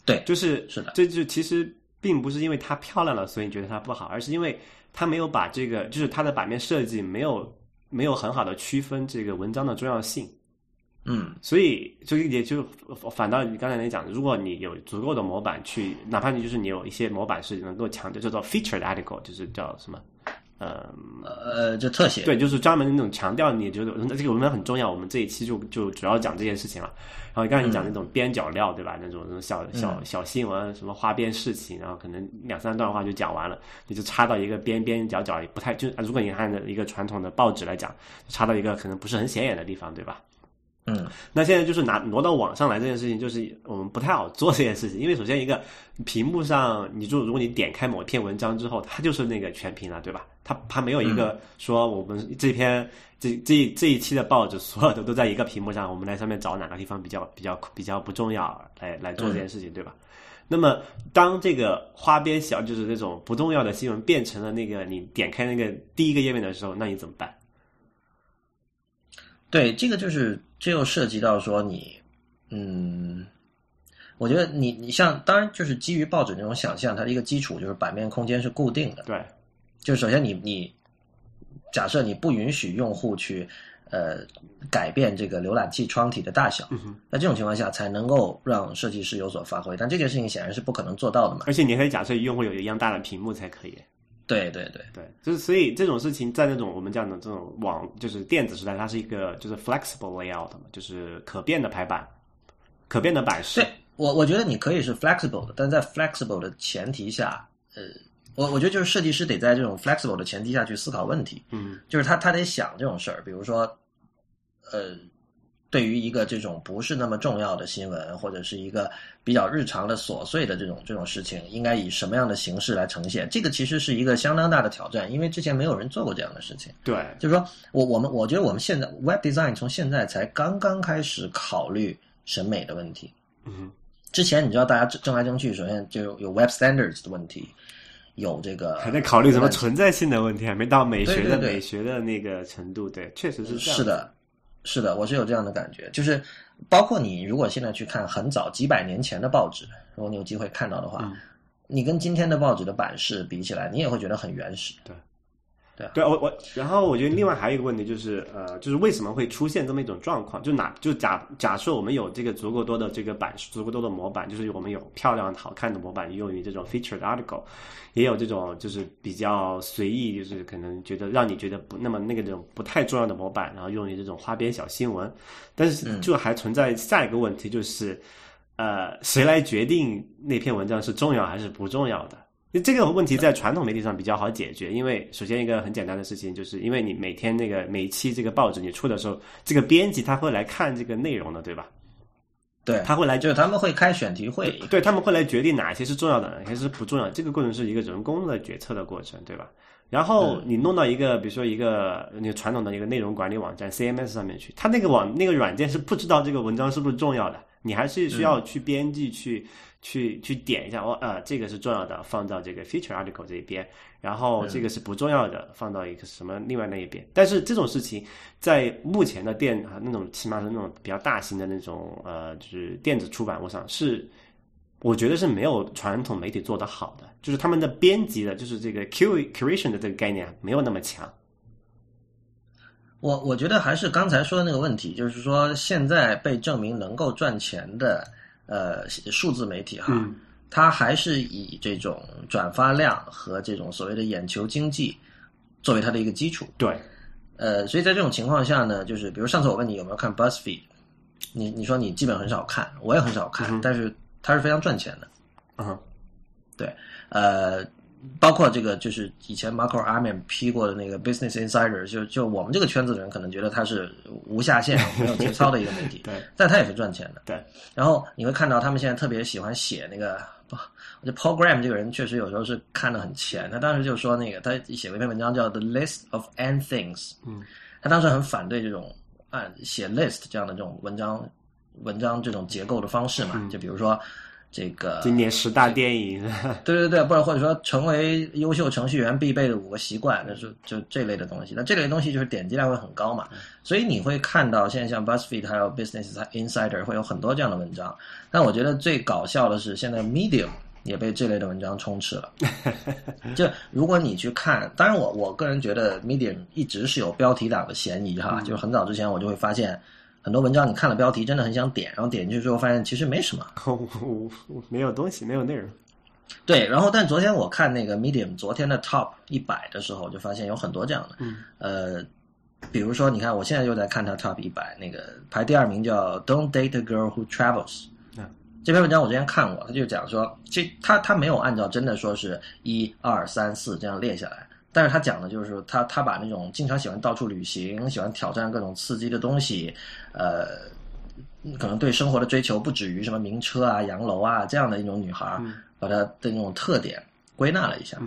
对就是是的这就其实并不是因为它漂亮了，所以你觉得它不好，而是因为它没有把这个，就是它的版面设计没有没有很好的区分这个文章的重要性。嗯，所以就也就反倒你刚才那讲，如果你有足够的模板去，哪怕你就是你有一些模板是能够强调叫做 featured article，就是叫什么，呃，呃，就特写，对，就是专门那种强调你觉得这个文章很重要，我们这一期就就主要讲这件事情了。然后刚才你讲那种边角料，对吧？那种那种小小小新闻，什么花边事情，然后可能两三段话就讲完了，你就插到一个边边角角，不太就如果你按照一个传统的报纸来讲，插到一个可能不是很显眼的地方，对吧？嗯，那现在就是拿挪到网上来这件事情，就是我们不太好做这件事情，因为首先一个屏幕上，你就如果你点开某一篇文章之后，它就是那个全屏了，对吧？它它没有一个说我们这篇这这这一期的报纸所有的都在一个屏幕上，我们来上面找哪个地方比较比较比较不重要，来来做这件事情，对吧？那么当这个花边小就是那种不重要的新闻变成了那个你点开那个第一个页面的时候，那你怎么办？对，这个就是这又涉及到说你，嗯，我觉得你你像，当然就是基于报纸那种想象，它的一个基础就是版面空间是固定的，对，就首先你你假设你不允许用户去呃改变这个浏览器窗体的大小，嗯哼，那这种情况下才能够让设计师有所发挥，但这件事情显然是不可能做到的嘛。而且你可以假设用户有一样大的屏幕才可以。对对对，对，就是所以这种事情在那种我们讲的这种网就是电子时代，它是一个就是 flexible layout 嘛，就是可变的排版，可变的版式对。我我觉得你可以是 flexible 的，但在 flexible 的前提下，呃，我我觉得就是设计师得在这种 flexible 的前提下去思考问题，嗯就是他他得想这种事儿，比如说，呃，对于一个这种不是那么重要的新闻，或者是一个比较日常的琐碎的这种这种事情，应该以什么样的形式来呈现？这个其实是一个相当大的挑战，因为之前没有人做过这样的事情。对，就是说我我们我觉得我们现在 web design 从现在才刚刚开始考虑审美的问题。嗯，之前你知道大家争争来争去，首先就有有 web standards 的问题，有这个还在考虑什么存在性的问题，还没到美学的美学的那个程度。对，确实是这样。是，的，是的，我是有这样的感觉，就是包括你如果现在去看很早几百年前的报纸，如果你有机会看到的话，嗯。你跟今天的报纸的版式比起来，你也会觉得很原始。对我我，然后我觉得另外还有一个问题就是，呃，就是为什么会出现这么一种状况？就哪就假假设我们有这个足够多的这个版式，足够多的模板，就是我们有漂亮好看的模板用于这种 featured article，也有这种就是比较随意，就是可能觉得让你觉得不那么那个那种不太重要的模板，然后用于这种花边小新闻。但是就还存在下一个问题，就是呃，谁来决定那篇文章是重要还是不重要的？这个问题在传统媒体上比较好解决，因为首先一个很简单的事情，就是因为你每天那个每一期这个报纸你出的时候，这个编辑他会来看这个内容的，对吧？对，他会来就是他们会开选题会，对他们会来决定哪些是重要的，哪些是不重要。这个过程是一个人工的决策的过程，对吧？然后你弄到一个，比如说一个那个传统的一个内容管理网站 CMS 上面去，它那个网那个软件是不知道这个文章是不是重要的，你还是需要去编辑去。去去点一下，哦，呃，这个是重要的，放到这个 feature article 这一边，然后这个是不重要的，放到一个什么另外那一边。但是这种事情在目前的电啊那种起码是那种比较大型的那种呃，就是电子出版物上是我觉得是没有传统媒体做得好的，就是他们的编辑的，就是这个 curation 的这个概念没有那么强。我我觉得还是刚才说的那个问题，就是说现在被证明能够赚钱的呃数字媒体哈，它还是以这种转发量和这种所谓的眼球经济作为它的一个基础。对，呃，所以在这种情况下呢，就是比如上次我问你有没有看 BuzzFeed，你你说你基本很少看，我也很少看，但是它是非常赚钱的。嗯，对，呃。包括这个，就是以前 Marco Arman 批过的那个 Business Insider，就就我们这个圈子的人可能觉得它是无下限、没有节操的一个媒体，对，但它也是赚钱的，对。然后你会看到他们现在特别喜欢写那个，我觉得 Paul Graham 这个人确实有时候是看得很浅。他当时就说那个，他写了一篇文章叫 The List of N Things，嗯，他当时很反对这种按写 list 这样的这种文章文章这种结构的方式嘛，就比如说。这个今年十大电影，对对对，不然或者说成为优秀程序员必备的五个习惯，那是就这类的东西。那这类东西就是点击量会很高嘛，所以你会看到现在像 BuzzFeed 还有 Business Insider 会有很多这样的文章。但我觉得最搞笑的是，现在 Medium 也被这类的文章充斥了。就如果你去看，当然我我个人觉得 Medium 一直是有标题党的嫌疑哈，就是很早之前我就会发现。很多文章你看了标题真的很想点，然后点进去之后发现其实没什么，没有东西，没有内容。对，然后但昨天我看那个 Medium 昨天的 Top 一百的时候，就发现有很多这样的。嗯。呃，比如说你看，我现在又在看他 Top 一百，那个排第二名叫 Don't Date a Girl Who Travels。这篇文章我之前看过，他就讲说，这他他没有按照真的说是一二三四这样列下来。但是他讲的就是他他把那种经常喜欢到处旅行、喜欢挑战各种刺激的东西，呃，可能对生活的追求不止于什么名车啊、洋楼啊这样的一种女孩，把她的那种特点归纳了一下。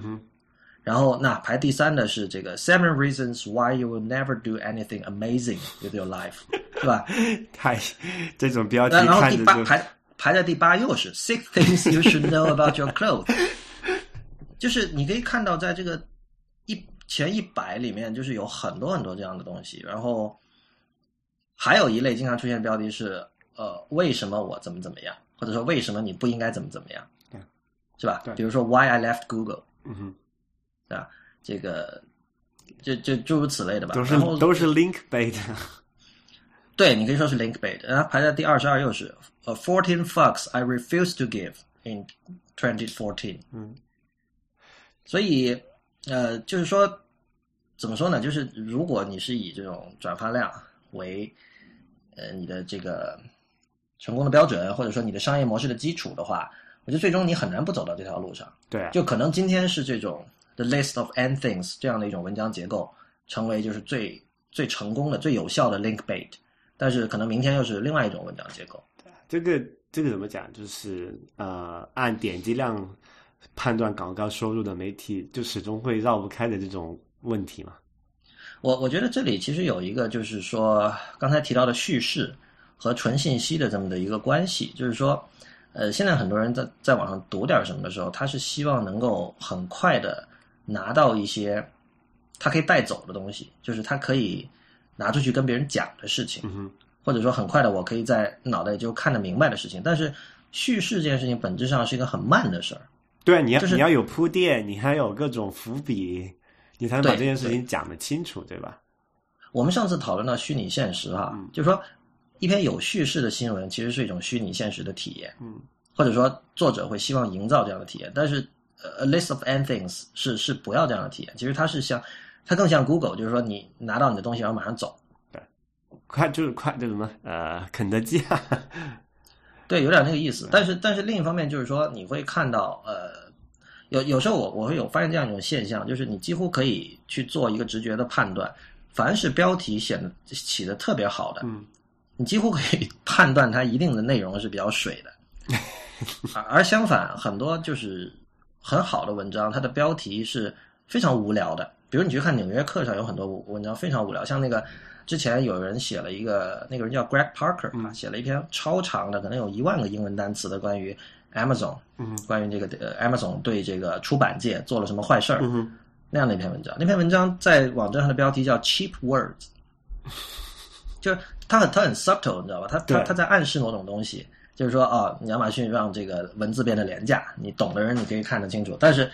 然后那排第三的是这个 Seven Reasons Why You Will Never Do Anything Amazing with Your Life，是吧？太这种标题，然后第八排排在第八又是 Six Things You Should Know About Your Clothes，就是你可以看到在这个。一前一百里面就是有很多很多这样的东西，然后还有一类经常出现的标题是呃为什么我怎么怎么样，或者说为什么你不应该怎么怎么样，是吧？对比如说 Why I left Google，嗯哼，对吧？这个就就诸如此类的吧，都是都是 link bait，对你可以说是 link bait，然后排在第二十二又是 a fourteen fucks I refuse to give in twenty fourteen，嗯，所以。呃，就是说，怎么说呢？就是如果你是以这种转发量为呃你的这个成功的标准，或者说你的商业模式的基础的话，我觉得最终你很难不走到这条路上。对，就可能今天是这种 the list of end things 这样的一种文章结构，成为就是最最成功的、最有效的 link bait，但是可能明天又是另外一种文章结构。这个这个怎么讲？就是呃，按点击量。判断广告收入的媒体就始终会绕不开的这种问题嘛？我我觉得这里其实有一个就是说刚才提到的叙事和纯信息的这么的一个关系，就是说，呃，现在很多人在在网上读点什么的时候，他是希望能够很快的拿到一些他可以带走的东西，就是他可以拿出去跟别人讲的事情，嗯或者说很快的我可以在脑袋就看得明白的事情。但是叙事这件事情本质上是一个很慢的事儿。对，你要就是你要有铺垫，你还有各种伏笔，你才能把这件事情讲得清楚，对吧？我们上次讨论到虚拟现实哈，就是说一篇有叙事的新闻其实是一种虚拟现实的体验，嗯，或者说作者会希望营造这样的体验，但是 a list of n things 是是不要这样的体验，其实它是像它更像 Google，就是说你拿到你的东西然后马上走，对，快就是快，这什么呃，肯德基啊。对，有点那个意思，但是但是另一方面就是说，你会看到，呃，有有时候我我会有发现这样一种现象，就是你几乎可以去做一个直觉的判断，凡是标题显得起的特别好的，嗯，你几乎可以 判断它一定的内容是比较水的，而相反，很多就是很好的文章，它的标题是非常无聊的，比如你去看《纽约客》上有很多文章非常无聊，像那个。之前有人写了一个，那个人叫 Greg Parker 啊，写了一篇超长的，可能有一万个英文单词的关于 Amazon，嗯，关于这个呃 Amazon 对这个出版界做了什么坏事儿，嗯那样的一篇文章。那篇文章在网站上的标题叫 Cheap Words，就是它很它很 subtle，你知道吧？它它它在暗示某种东西，就是说哦，亚马逊让这个文字变得廉价，你懂的人你可以看得清楚。但是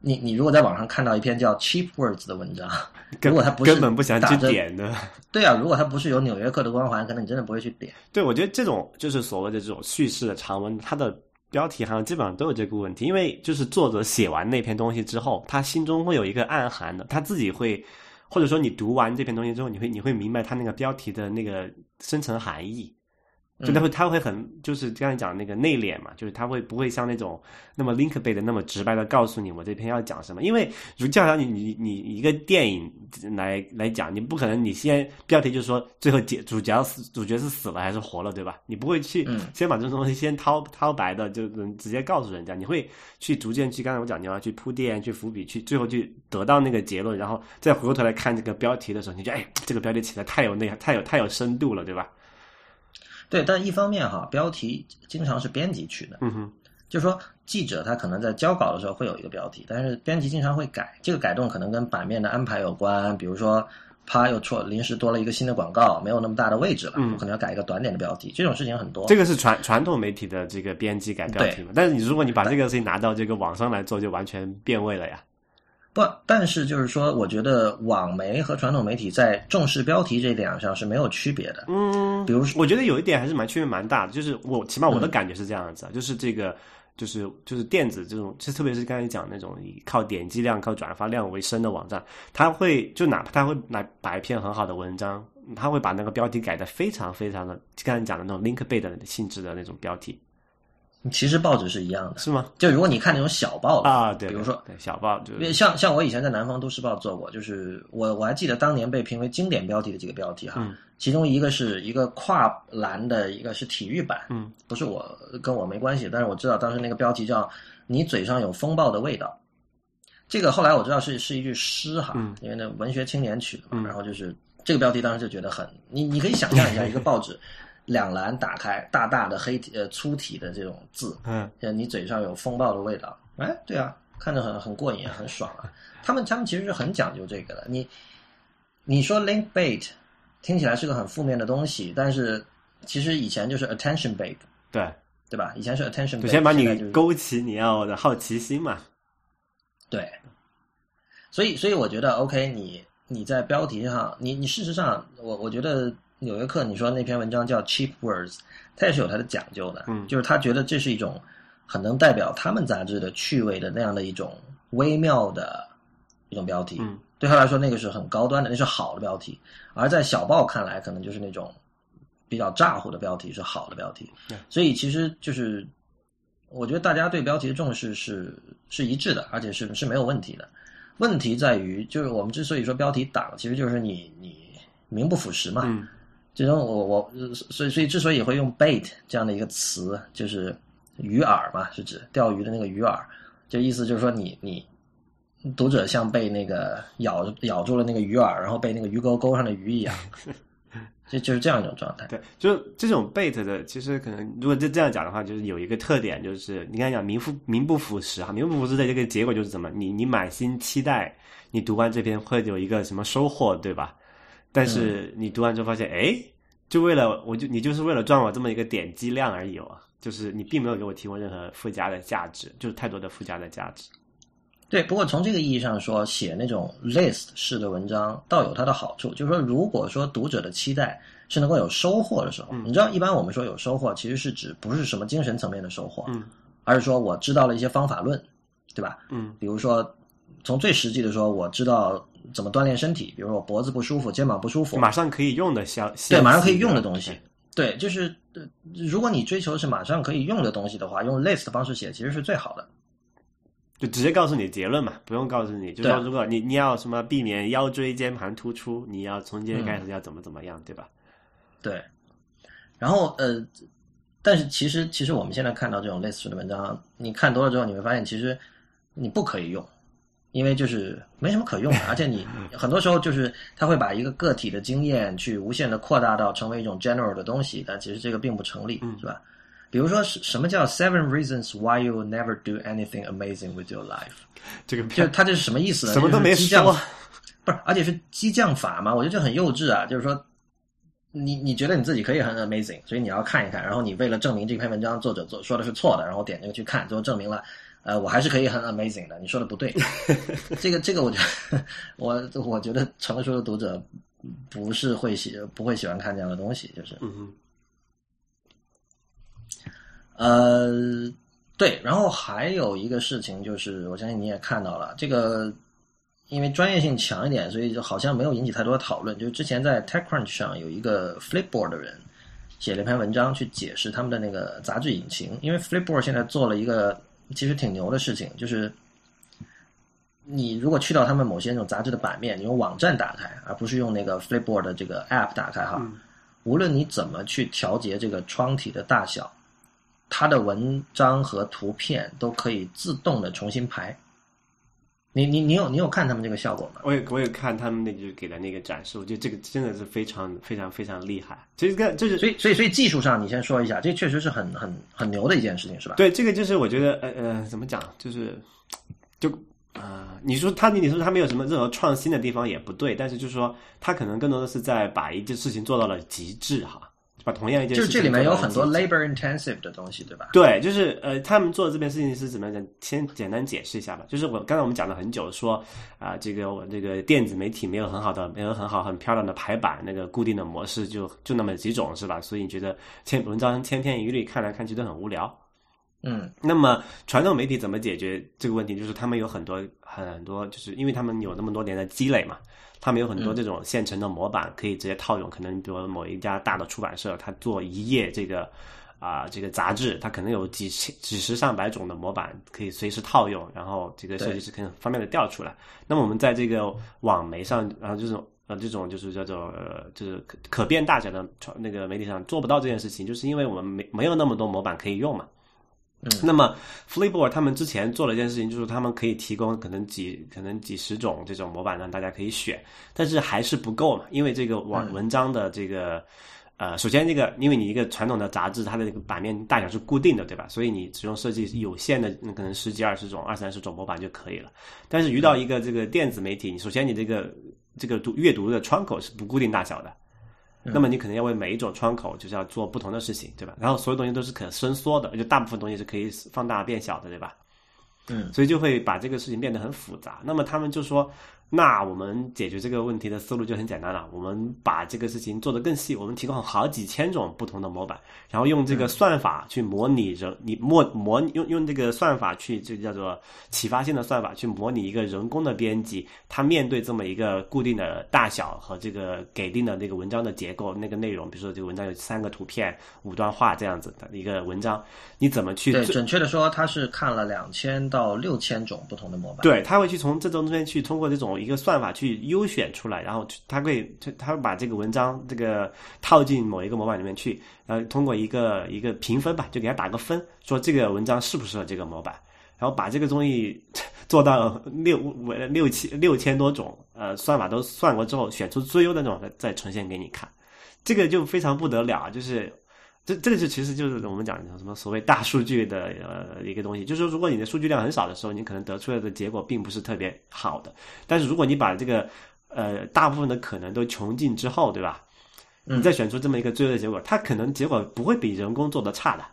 你你如果在网上看到一篇叫 cheap words 的文章，如果它不是根本不想去打点的。对啊，如果它不是有纽约客的光环，可能你真的不会去点。对，我觉得这种就是所谓的这种叙事的长文，它的标题好像基本上都有这个问题，因为就是作者写完那篇东西之后，他心中会有一个暗含的，他自己会，或者说你读完这篇东西之后，你会你会明白他那个标题的那个深层含义。就他会，他会很，就是刚才讲那个内敛嘛，就是他会不会像那种那么 link 背的那么直白的告诉你我这篇要讲什么？因为如就好像你你你一个电影来来讲，你不可能你先标题就说最后解主角死主角是死了还是活了，对吧？你不会去先把这种东西先掏掏白的，就能直接告诉人家，你会去逐渐去刚才我讲你要去铺垫、去伏笔、去最后去得到那个结论，然后再回过头来看这个标题的时候，你觉得哎，这个标题起的太有内太有太有深度了，对吧？对，但一方面哈，标题经常是编辑取的，嗯哼，就是说记者他可能在交稿的时候会有一个标题，但是编辑经常会改，这个改动可能跟版面的安排有关，比如说啪又错临时多了一个新的广告，没有那么大的位置了，嗯我可能要改一个短点的标题，这种事情很多。这个是传传统媒体的这个编辑改标题嘛？但是你如果你把这个事情拿到这个网上来做，就完全变味了呀。不，但是就是说，我觉得网媒和传统媒体在重视标题这一点上是没有区别的。嗯，比如说，我觉得有一点还是蛮区别蛮大的，就是我起码我的感觉是这样子啊，就是这个就是就是电子这种，就特别是刚才讲那种以靠点击量、靠转发量为生的网站，它会就哪怕它会来把一篇很好的文章，它会把那个标题改的非常非常的刚才讲的那种 link 背的性质的那种标题，其实报纸是一样的，是吗？就如果你看那种小报啊，对，比如说对小报，就像像我以前在南方都市报做过，就是我我还记得当年被评为经典标题的几个标题哈，嗯。其中一个是一个跨栏的一个是体育版，嗯，不是我跟我没关系，但是我知道当时那个标题叫“你嘴上有风暴的味道”，这个后来我知道是是一句诗哈，嗯。因为那文学青年取的嘛，嗯。然后就是这个标题当时就觉得很，你你可以想象一下一个报纸两栏打开大大的黑体呃粗体的这种字，嗯呃，你嘴上有风暴的味道，哎，对啊，看着很很过瘾，很爽啊。他们他们其实是很讲究这个的。你你说 link bait 听起来是个很负面的东西，但是其实以前就是 attention bait，对，对吧？以前是 attention 就先把你勾起你要的好奇心嘛。对，所以所以我觉得 OK，你你在标题上，你你事实上，我我觉得《纽约客》你说那篇文章叫 cheap words，它也是有它的讲究的，嗯。就是他觉得这是一种很能代表他们杂志的趣味的那样的一种微妙的一种标题，嗯。对他来说那个是很高端的，那是好的标题，而在小报看来，可能就是那种比较咋呼的标题是好的标题对，所以其实就是我觉得大家对标题的重视是是一致的，而且是是没有问题的。问题在于，就是我们之所以说标题党，其实就是你你名不副实嘛。嗯这种我我呃所以所以之所以会用 bait 这样的一个词，就是鱼饵嘛，是指钓鱼的那个鱼饵，就意思就是说你你读者像被那个咬咬住了那个鱼饵，然后被那个鱼钩钩上的鱼一样，就就是这样一种状态。对，就这种 bait 的，其实可能如果就这样讲的话，就是有一个特点，就是你刚才讲名副名不副实哈，名不副实的这个结果就是怎么，你你满心期待你读完这篇会有一个什么收获，对吧？但是你读完之后发现，哎，就为了我就你就是为了赚我这么一个点击量而已啊，就是你并没有给我提供任何附加的价值，就是太多的附加的价值。对，不过从这个意义上说，写那种 list 式的文章倒有它的好处，就是说，如果说读者的期待是能够有收获的时候，你知道，一般我们说有收获，其实是指不是什么精神层面的收获，嗯。而是说我知道了一些方法论，对吧？嗯。比如说，从最实际的说，我知道怎么锻炼身体，比如说我脖子不舒服、肩膀不舒服，马上可以用的消对，马上可以用的东西。对，就是呃如果你追求的是马上可以用的东西的话，用 list 的方式写其实是最好的。就直接告诉你结论嘛，不用告诉你，就说如果你你要什么避免腰椎间盘突出，你要从今天开始要怎么怎么样，对吧？对，然后呃，但是其实其实我们现在看到这种类似的文章，你看多了之后，你会发现其实你不可以用，因为就是没什么可用的，而且你很多时候就是他会把一个个体的经验去无限的扩大到成为一种 general 的东西，但其实这个并不成立，是吧？比如说，什什么叫 Seven Reasons Why You Never Do Anything Amazing with Your Life？这个就它这是什么意思呢？什么都没就是激将说，不是，而且是激将法嘛？我觉得这很幼稚啊。就是说，你你觉得你自己可以很 amazing，所以你要看一看，然后你为了证明这篇文章作者做说的是错的，然后点这个去看，最后证明了，呃，我还是可以很 amazing 的。你说的不对，这个这个，我觉得我我觉得成熟的读者不是会喜不会喜欢看这样的东西，就是，嗯呃，对，然后还有一个事情就是，我相信你也看到了这个。因为专业性强一点，所以就好像没有引起太多的讨论。就是之前在 TechCrunch 上有一个 Flipboard 的人写了一篇文章，去解释他们的那个杂志引擎。因为 Flipboard 现在做了一个其实挺牛的事情，就是你如果去到他们某些那种杂志的版面，你用网站打开，而不是用那个 Flipboard 的这个 App 打开哈，无论你怎么去调节这个窗体的大小，它的文章和图片都可以自动的重新排。你你你有你有看他们这个效果吗？我也我也看他们那就给的那个展示，我觉得这个真的是非常非常非常厉害。这个就是所以所以所以技术上，你先说一下，这确实是很很很牛的一件事情，是吧？对，这个就是我觉得呃呃，怎么讲，就是就啊，你说他你说他没有什么任何创新的地方也不对，但是就是说他可能更多的是在把一件事情做到了极致哈。把同样一件事情，就这里面有很多 labor intensive 的东西，对吧？对，就是呃，他们做的这件事情是怎么样讲？先简单解释一下吧。就是我刚才我们讲了很久，说啊，这个我这个电子媒体没有很好的、没有很好、很漂亮的排版，那个固定的模式就就那么几种，是吧？所以你觉得千文章千篇一律，看来看去都很无聊。嗯，那么传统媒体怎么解决这个问题？就是他们有很多很多，就是因为他们有那么多年的积累嘛。他们有很多这种现成的模板，可以直接套用。可能比如某一家大的出版社，他做一页这个啊这个杂志，他可能有几千、几十上百种的模板，可以随时套用。然后这个设计师可以方便的调出来。那么我们在这个网媒上，然后这种呃这种就是叫做呃就是可可变大小的传那个媒体上做不到这件事情，就是因为我们没没有那么多模板可以用嘛。嗯，那么 Flipboard 他们之前做了一件事情，就是他们可以提供可能几可能几十种这种模板让大家可以选，但是还是不够嘛，因为这个网文章的这个呃，首先这个因为你一个传统的杂志，它的这个版面大小是固定的，对吧？所以你只用设计有限的，可能十几二十种、二三十种模板就可以了。但是遇到一个这个电子媒体，你首先你这个这个读阅读的窗口是不固定大小的。那么你可能要为每一种窗口就是要做不同的事情，对吧？然后所有东西都是可伸缩的，就大部分东西是可以放大变小的，对吧？嗯，所以就会把这个事情变得很复杂。那么他们就说。那我们解决这个问题的思路就很简单了，我们把这个事情做得更细，我们提供好几千种不同的模板，然后用这个算法去模拟人，你模模用用这个算法去，这叫做启发性的算法去模拟一个人工的编辑，他面对这么一个固定的大小和这个给定的那个文章的结构，那个内容，比如说这个文章有三个图片、五段话这样子的一个文章，你怎么去？对，准确的说，他是看了两千到六千种不同的模板。对，他会去从这中间去通过这种。一个算法去优选出来，然后他会他会把这个文章这个套进某一个模板里面去，然后通过一个一个评分吧，就给他打个分，说这个文章适不适合这个模板，然后把这个东西做到六六千六千多种呃算法都算过之后，选出最优的那种再再呈现给你看，这个就非常不得了，就是。这这个就其实就是我们讲什么所谓大数据的呃一个东西，就是说如果你的数据量很少的时候，你可能得出来的结果并不是特别好的。但是如果你把这个呃大部分的可能都穷尽之后，对吧？你再选出这么一个最后的结果，它可能结果不会比人工做的差的。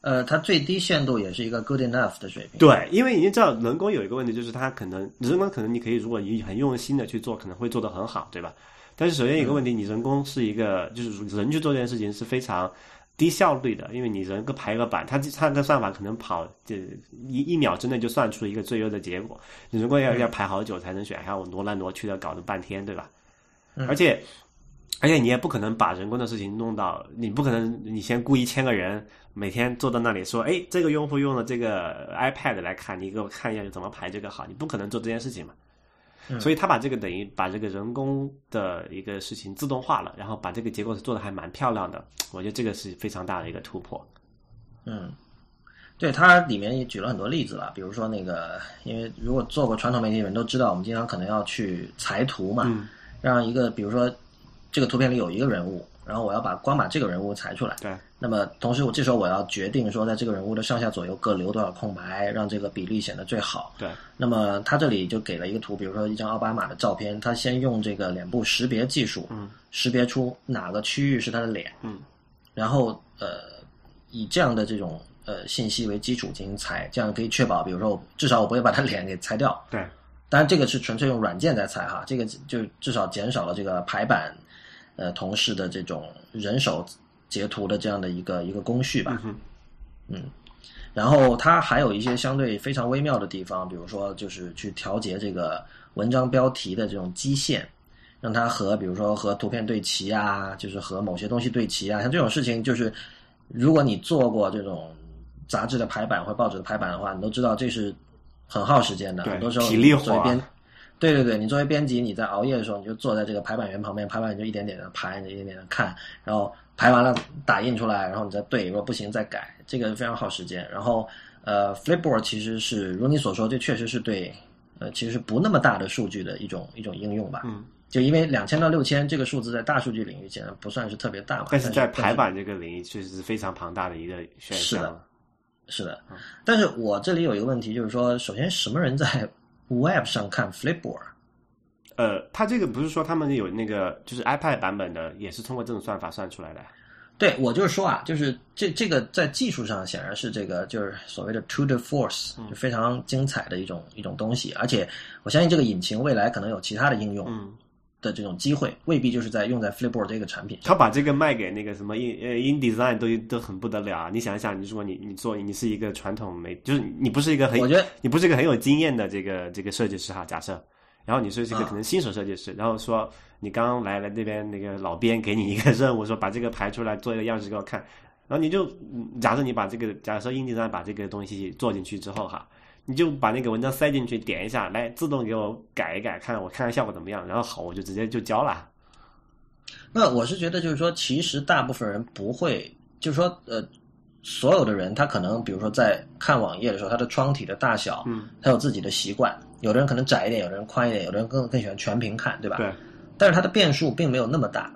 呃，它最低限度也是一个 good enough 的水平。对，因为你知道人工有一个问题，就是它可能人工可能你可以如果你很用心的去做，可能会做得很好，对吧？但是首先一个问题，你人工是一个，就是人去做这件事情是非常低效率的，因为你人个排个版，它它的算法可能跑这一一秒之内就算出一个最优的结果，你如果要要排好久才能选，还要挪来挪去的，搞了半天，对吧？而且而且你也不可能把人工的事情弄到，你不可能你先雇一千个人每天坐在那里说，哎，这个用户用了这个 iPad 来看，你给我看一下怎么排这个好，你不可能做这件事情嘛。所以他把这个等于把这个人工的一个事情自动化了，然后把这个结构做的还蛮漂亮的，我觉得这个是非常大的一个突破。嗯，对，它里面也举了很多例子了，比如说那个，因为如果做过传统媒体的人都知道，我们经常可能要去裁图嘛，让一个比如说这个图片里有一个人物，然后我要把光把这个人物裁出来。对，那么同时我这时候我要决定说，在这个人物的上下左右各留多少空白，让这个比例显得最好。对，那么他这里就给了一个图，比如说一张奥巴马的照片，他先用这个脸部识别技术，嗯，识别出哪个区域是他的脸，嗯，然后呃以这样的这种呃信息为基础进行裁，这样可以确保，比如说至少我不会把他脸给裁掉。对，当然这个是纯粹用软件在裁哈，这个就至少减少了这个排版呃同事的这种人手截图的这样的一个一个工序吧。嗯嗯，然后它还有一些相对非常微妙的地方，比如说就是去调节这个文章标题的这种基线，让它和比如说和图片对齐啊，就是和某些东西对齐啊，像这种事情，就是如果你做过这种杂志的排版或报纸的排版的话，你都知道这是很耗时间的，很多时候体力活作为编。对对对，你作为编辑，你在熬夜的时候，你就坐在这个排版员旁边，排版员就一点点的排，你就一点点的看，然后排完了打印出来，然后你再对，如果不行再改，这个非常耗时间。然后呃，Flipboard 其实是如你所说，这确实是对呃其实是不那么大的数据的一种一种应用吧。嗯，就因为两千到六千这个数字在大数据领域显然不算是特别大嘛，但是是在排版这个领域确实是非常庞大的一个选是的项。是的嗯，但是我这里有一个问题，就是说，首先什么人在 Web 上看 Flipboard？呃，它这个不是说他们有那个就是 iPad 版本的，也是通过这种算法算出来的。对我就是说啊，就是这这个在技术上显然是这个就是所谓的 to the force，就非常精彩的一种一种东西，而且我相信这个引擎未来可能有其他的应用嗯，的这种机会，未必就是在用在 Flipboard 这个产品。他把这个卖给那个什么 In 呃 InDesign 都都很不得了啊！你想一想，你如果你你做你是一个传统媒，就是你不是一个很我觉得你不是一个很有经验的这个这个设计师哈，假设，然后你是这个啊可能新手设计师，然后说你刚刚来了那边那个老编给你一个任务，说把这个排出来做一个样式给我看，然后你就嗯假设你把这个假设 InDesign 把这个东西做进去之后哈，你就把那个文章塞进去，点一下来自动给我改一改，看我看看效果怎么样，然后好我就直接就交了。那我是觉得，就是说，其实大部分人不会，就是说，呃，所有的人他可能，比如说在看网页的时候，他的窗体的大小，嗯，他有自己的习惯。有的人可能窄一点，有的人宽一点，有的人更更喜欢全屏看，对吧？对。但是它的变数并没有那么大。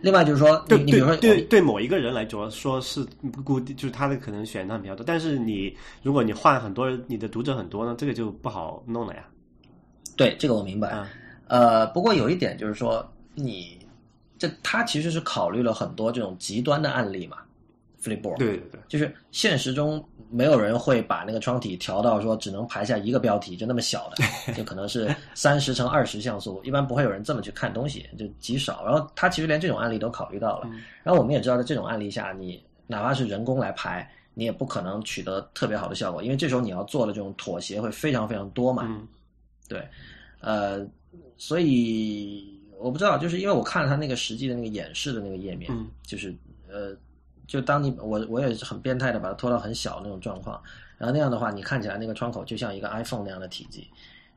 另外就是说，对你你比如说对对对某一个人来说，说是不固定，就是他的可能选项比较多。但是你如果你换很多，你的读者很多呢，这个就不好弄了呀。对这个我明白。啊，呃，不过有一点就是说，你这他其实是考虑了很多这种极端的案例嘛，Flipboard。对对对，就是现实中没有人会把那个窗体调到说只能排下一个标题，就那么小的，就可能是三十乘二十像素，一般不会有人这么去看东西，就极少。然后他其实连这种案例都考虑到了。嗯然后我们也知道，在这种案例下，你哪怕是人工来排，你也不可能取得特别好的效果，因为这时候你要做的这种妥协会非常非常多嘛。嗯对，呃，所以我不知道，就是因为我看了他那个实际的那个演示的那个页面，嗯就是呃，就当你我我也是很变态的把它拖到很小那种状况，然后那样的话，你看起来那个窗口就像一个 iPhone 那样的体积，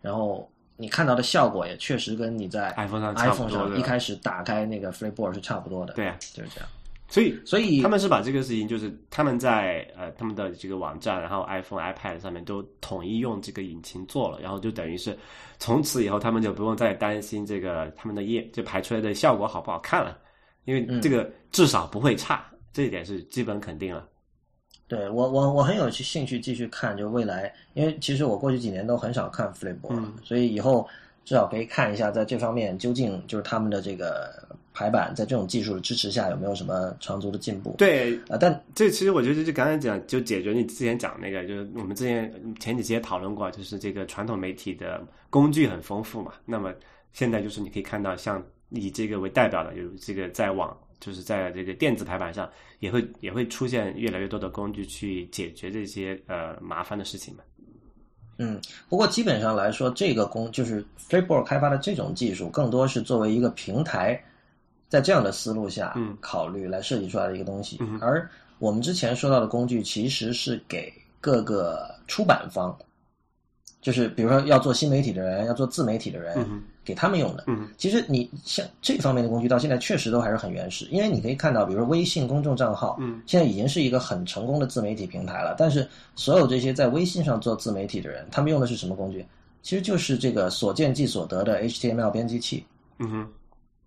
然后你看到的效果也确实跟你在 iPhone 上 iPhone 上一开始打开那个 Flipboard 是差不多的，对啊，就是这样。所以所以他们是把这个事情，就是他们在呃他们的这个网站，然后 iPhone、iPad 上面都统一用这个引擎做了，然后就等于是从此以后他们就不用再担心这个他们的页就排出来的效果好不好看了，因为这个至少不会差，这一点是基本肯定了。对我我我很有兴趣继续看，就未来，因为其实我过去几年都很少看 Flipboard，、嗯所以以后至少可以看一下，在这方面究竟就是他们的这个排版在这种技术的支持下有没有什么长足的进步。对，啊、但这其实我觉得就刚才讲，就解决你之前讲那个，就是我们之前前几期也讨论过，就是这个传统媒体的工具很丰富嘛。那么现在就是你可以看到，像以这个为代表的，有这个在网，就是在这个电子排版上，也会也会出现越来越多的工具去解决这些呃麻烦的事情嘛。嗯，不过基本上来说，这个工就是 Flipboard 开发的这种技术，更多是作为一个平台，在这样的思路下嗯考虑来设计出来的一个东西。嗯而我们之前说到的工具，其实是给各个出版方，就是比如说要做新媒体的人，要做自媒体的人，嗯给他们用的。嗯其实你像这方面的工具，到现在确实都还是很原始，因为你可以看到，比如说微信公众账号，嗯现在已经是一个很成功的自媒体平台了。但是所有这些在微信上做自媒体的人，他们用的是什么工具？其实就是这个所见即所得的 HTML 编辑器，嗯哼，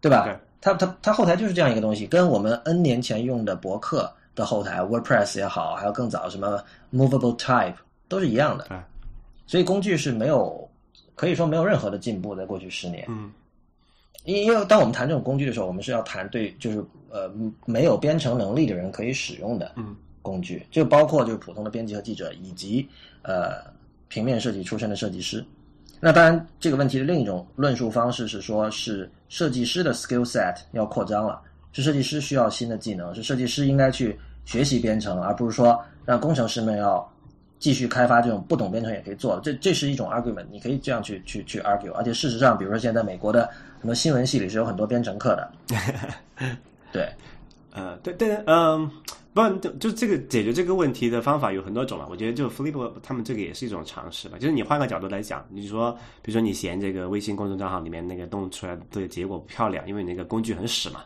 对吧？对它它它后台就是这样一个东西，跟我们 N 年前用的博客的后台 WordPress 也好，还有更早什么 Movable Type 都是一样的。对，所以工具是没有可以说没有任何的进步，在过去十年。嗯因因为当我们谈这种工具的时候，我们是要谈对就是呃没有编程能力的人可以使用的嗯工具，就包括就是普通的编辑和记者，以及呃平面设计出身的设计师。那当然，这个问题的另一种论述方式是说，是设计师的 skill set 要扩张了，是设计师需要新的技能，是设计师应该去学习编程，而不是说让工程师们要继续开发这种不懂编程也可以做。这这是一种 argument，你可以这样去去去 argue。而且事实上，比如说现在美国的很多新闻系里是有很多编程课的，对，呃，对对，嗯，不然就就这个解决这个问题的方法有很多种嘛。我觉得就 Flip 他们这个也是一种尝试吧。就是你换个角度来讲，你说，比如说你嫌这个微信公众账号里面那个弄出来的结果不漂亮，因为你那个工具很屎嘛。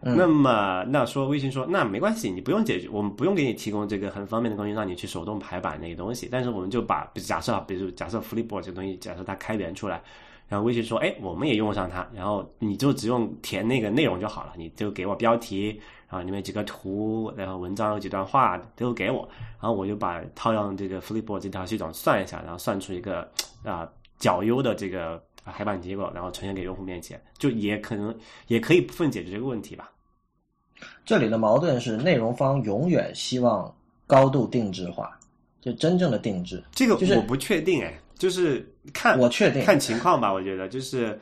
那么，那说微信说，那没关系，你不用解决，我们不用给你提供这个很方便的工具，让你去手动排版那个东西。但是我们就把，比假设啊，比如假设 Flipboard 这个东西，假设它开源出来，然后微信说，哎，我们也用上它，然后你就只用填那个内容就好了，你就给我标题，然后里面几个图，然后文章有几段话都给我，然后我就把套用这个 Flipboard 这套系统算一下，然后算出一个啊、较优的这个排版结果，然后呈现给用户面前，就也可能也可以部分解决这个问题吧。这里的矛盾是内容方永远希望高度定制化，就真正的定制。这个就是我不确定哎，就是看我确定看情况吧。我觉得就是，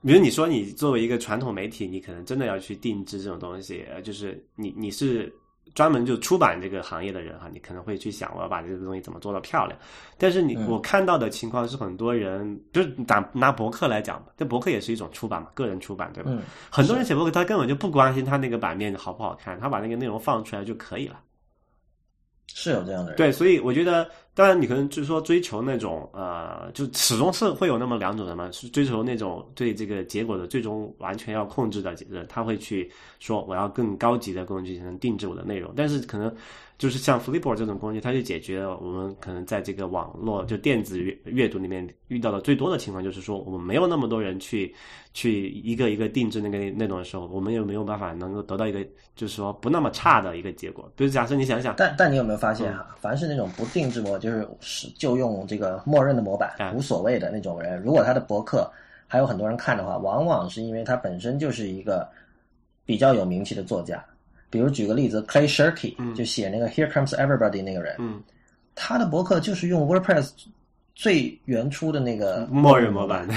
比如你说你作为一个传统媒体，你可能真的要去定制这种东西，呃就是你你是专门就出版这个行业的人哈，你可能会去想我要把这个东西怎么做到漂亮。但是你、嗯我看到的情况是，很多人就是拿拿博客来讲吧，这博客也是一种出版嘛，个人出版对吧？嗯，很多人写博客，他根本就不关心他那个版面好不好看，他把那个内容放出来就可以了。是有这样的人。对，所以我觉得，当然你可能就是说追求那种呃，就始终是会有那么两种人嘛，是追求那种对这个结果的最终完全要控制的人，他会去说我要更高级的工具才能定制我的内容，但是可能就是像 Flipboard 这种工具，它就解决了我们可能在这个网络就电子阅阅读里面遇到的最多的情况，就是说我们没有那么多人去去一个一个定制那个内容的时候，我们又没有办法能够得到一个就是说不那么差的一个结果。比如假设你想想，但但你有没有发现嗯哈，凡是那种不定制模，就是是就用这个默认的模板啊，无所谓的那种人，如果他的博客还有很多人看的话，往往是因为他本身就是一个比较有名气的作家。比如举个例子，Clay Shirky，、嗯。就写那个 Here Comes Everybody 那个人，嗯，他的博客就是用 WordPress 最原初的那个默认模板，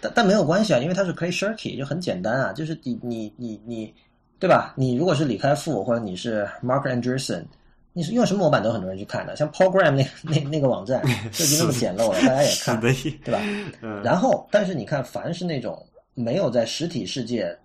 但但没有关系啊，因为他是 Clay Shirky，就很简单啊，就是你你你你，对吧？你如果是李开复或者你是 Mark Andreessen，你是用什么模板都很多人去看的，像 Program 那那那个网站 设计那么简陋了，大家也看，的，对吧？嗯，然后，但是你看，凡是那种没有在实体世界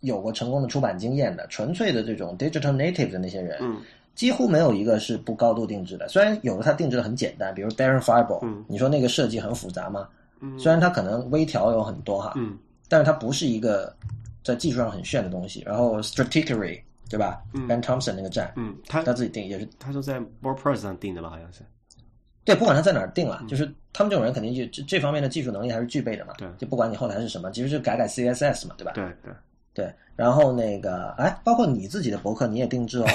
有过成功的出版经验的，纯粹的这种 digital native 的那些人，嗯几乎没有一个是不高度定制的。虽然有的他定制的很简单，比如 Fireball，、嗯你说那个设计很复杂吗？嗯虽然它可能微调有很多哈，嗯但是它不是一个在技术上很炫的东西。然后 Strategery 对吧、嗯 b e n Thompson 那个站，嗯，他他自己定也是他说在 WordPress 上定的吧，好像是，对，不管他在哪儿定了，就是他们这种人肯定就这这方面的技术能力还是具备的嘛。对就不管你后台是什么，其实就改改 CSS 嘛，对吧？对对，对，然后那个，哎，包括你自己的博客你也定制哦，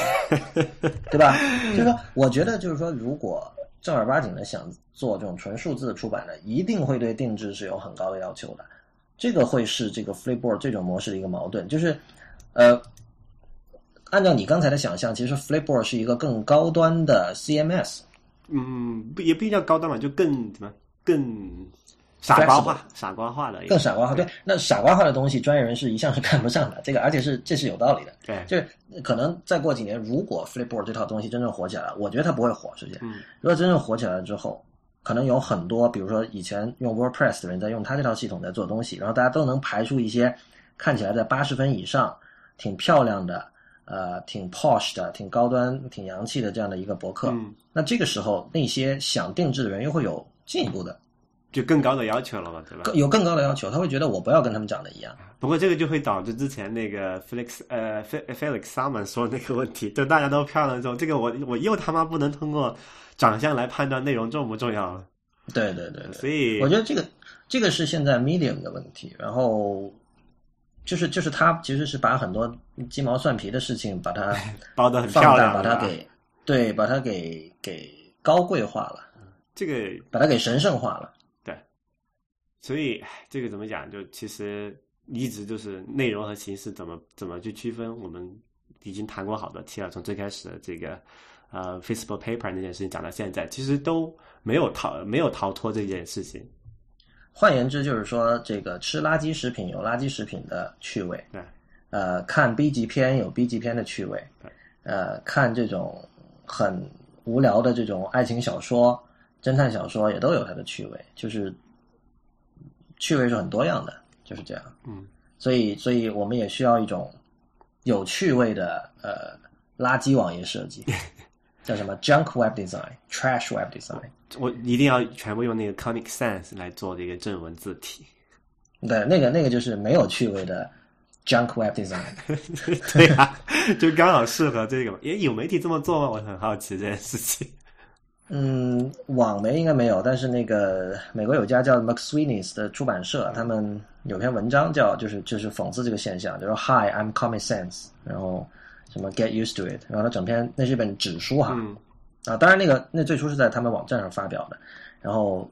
对吧？就是说，我觉得就是说，如果正儿八经的想做这种纯数字出版的，一定会对定制是有很高的要求的。这个会是这个 Flipboard 这种模式的一个矛盾，就是，呃，按照你刚才的想象，其实 Flipboard 是一个更高端的 CMS，嗯，不也不一定叫高端嘛，就更怎么更傻瓜化、傻瓜化的更傻瓜化。对，那傻瓜化的东西，专业人士一向是看不上的。这个，而且是这是有道理的。对，就是可能再过几年，如果 Flipboard 这套东西真正火起来了，我觉得它不会火，首先。嗯如果真正火起来了之后，可能有很多，比如说以前用 WordPress 的人在用它这套系统在做东西，然后大家都能排出一些看起来在八十分以上、挺漂亮的、呃，挺 posh 的、挺高端、挺洋气的这样的一个博客。嗯，那这个时候，那些想定制的人又会有进一步的、就更高的要求了嘛，对吧？更有更高的要求，他会觉得我不要跟他们长得一样。不过这个就会导致之前那个 Felix 呃 Fe- Felix Salmon 说的那个问题，就大家都漂亮之后，这个我我又他妈不能通过长相来判断内容重不重要了，对对对对。所以我觉得这个这个是现在 medium 的问题，然后就是就是他其实是把很多鸡毛蒜皮的事情把它 包的很漂亮，把它给对，把它给给高贵化了，这个把它给神圣化了。对所以这个怎么讲？就其实一直就是内容和形式怎么怎么去区分，我们已经谈过好多期了。从最开始的这个呃 Facebook paper 那件事情讲到现在，其实都没有逃没有逃脱这件事情。换言之，就是说，这个吃垃圾食品有垃圾食品的趣味，对，呃，看 B 级片有 B 级片的趣味对，呃，看这种很无聊的这种爱情小说、侦探小说也都有它的趣味，就是趣味是很多样的，就是这样。嗯，所以，所以我们也需要一种有趣味的呃垃圾网页设计，叫什么 junk web design、trash web design。我一定要全部用那个 Comic Sans 来做这个正文字体。对，那个那个就是没有趣味的 junk web design。对啊，就刚好适合这个嘛。也有媒体这么做吗？我很好奇这件事情。嗯，网媒应该没有，但是那个美国有家叫 McSweeney's 的出版社，他们有篇文章叫就是就是讽刺这个现象，就说 Hi, I'm Comic Sans，然后什么 Get used to it，然后它整篇那是一本纸书哈，嗯，啊，当然那个那最初是在他们网站上发表的，然后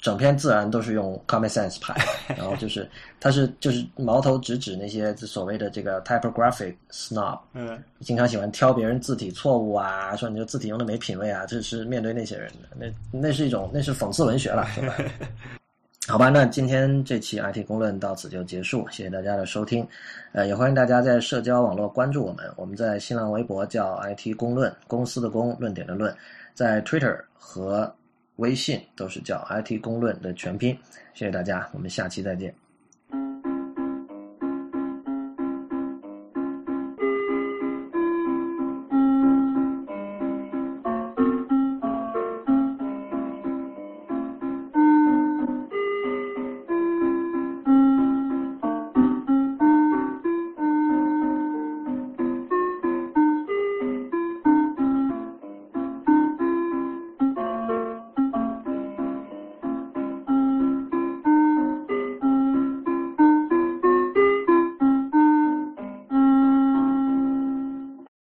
整篇自然都是用排的，然后就是他是就是矛头直指那些所谓的这个 typographic snob，嗯，经常喜欢挑别人字体错误啊，说你这字体用的没品位啊，这是面对那些人的，那那是一种那是讽刺文学了，是吧？好吧，那今天这期 IT 公论到此就结束，谢谢大家的收听，呃，也欢迎大家在社交网络关注我们，我们在新浪微博叫 IT 公论，公司的公，论点的论，在 Twitter 和微信都是叫 IT 公论的全拼，谢谢大家，我们下期再见。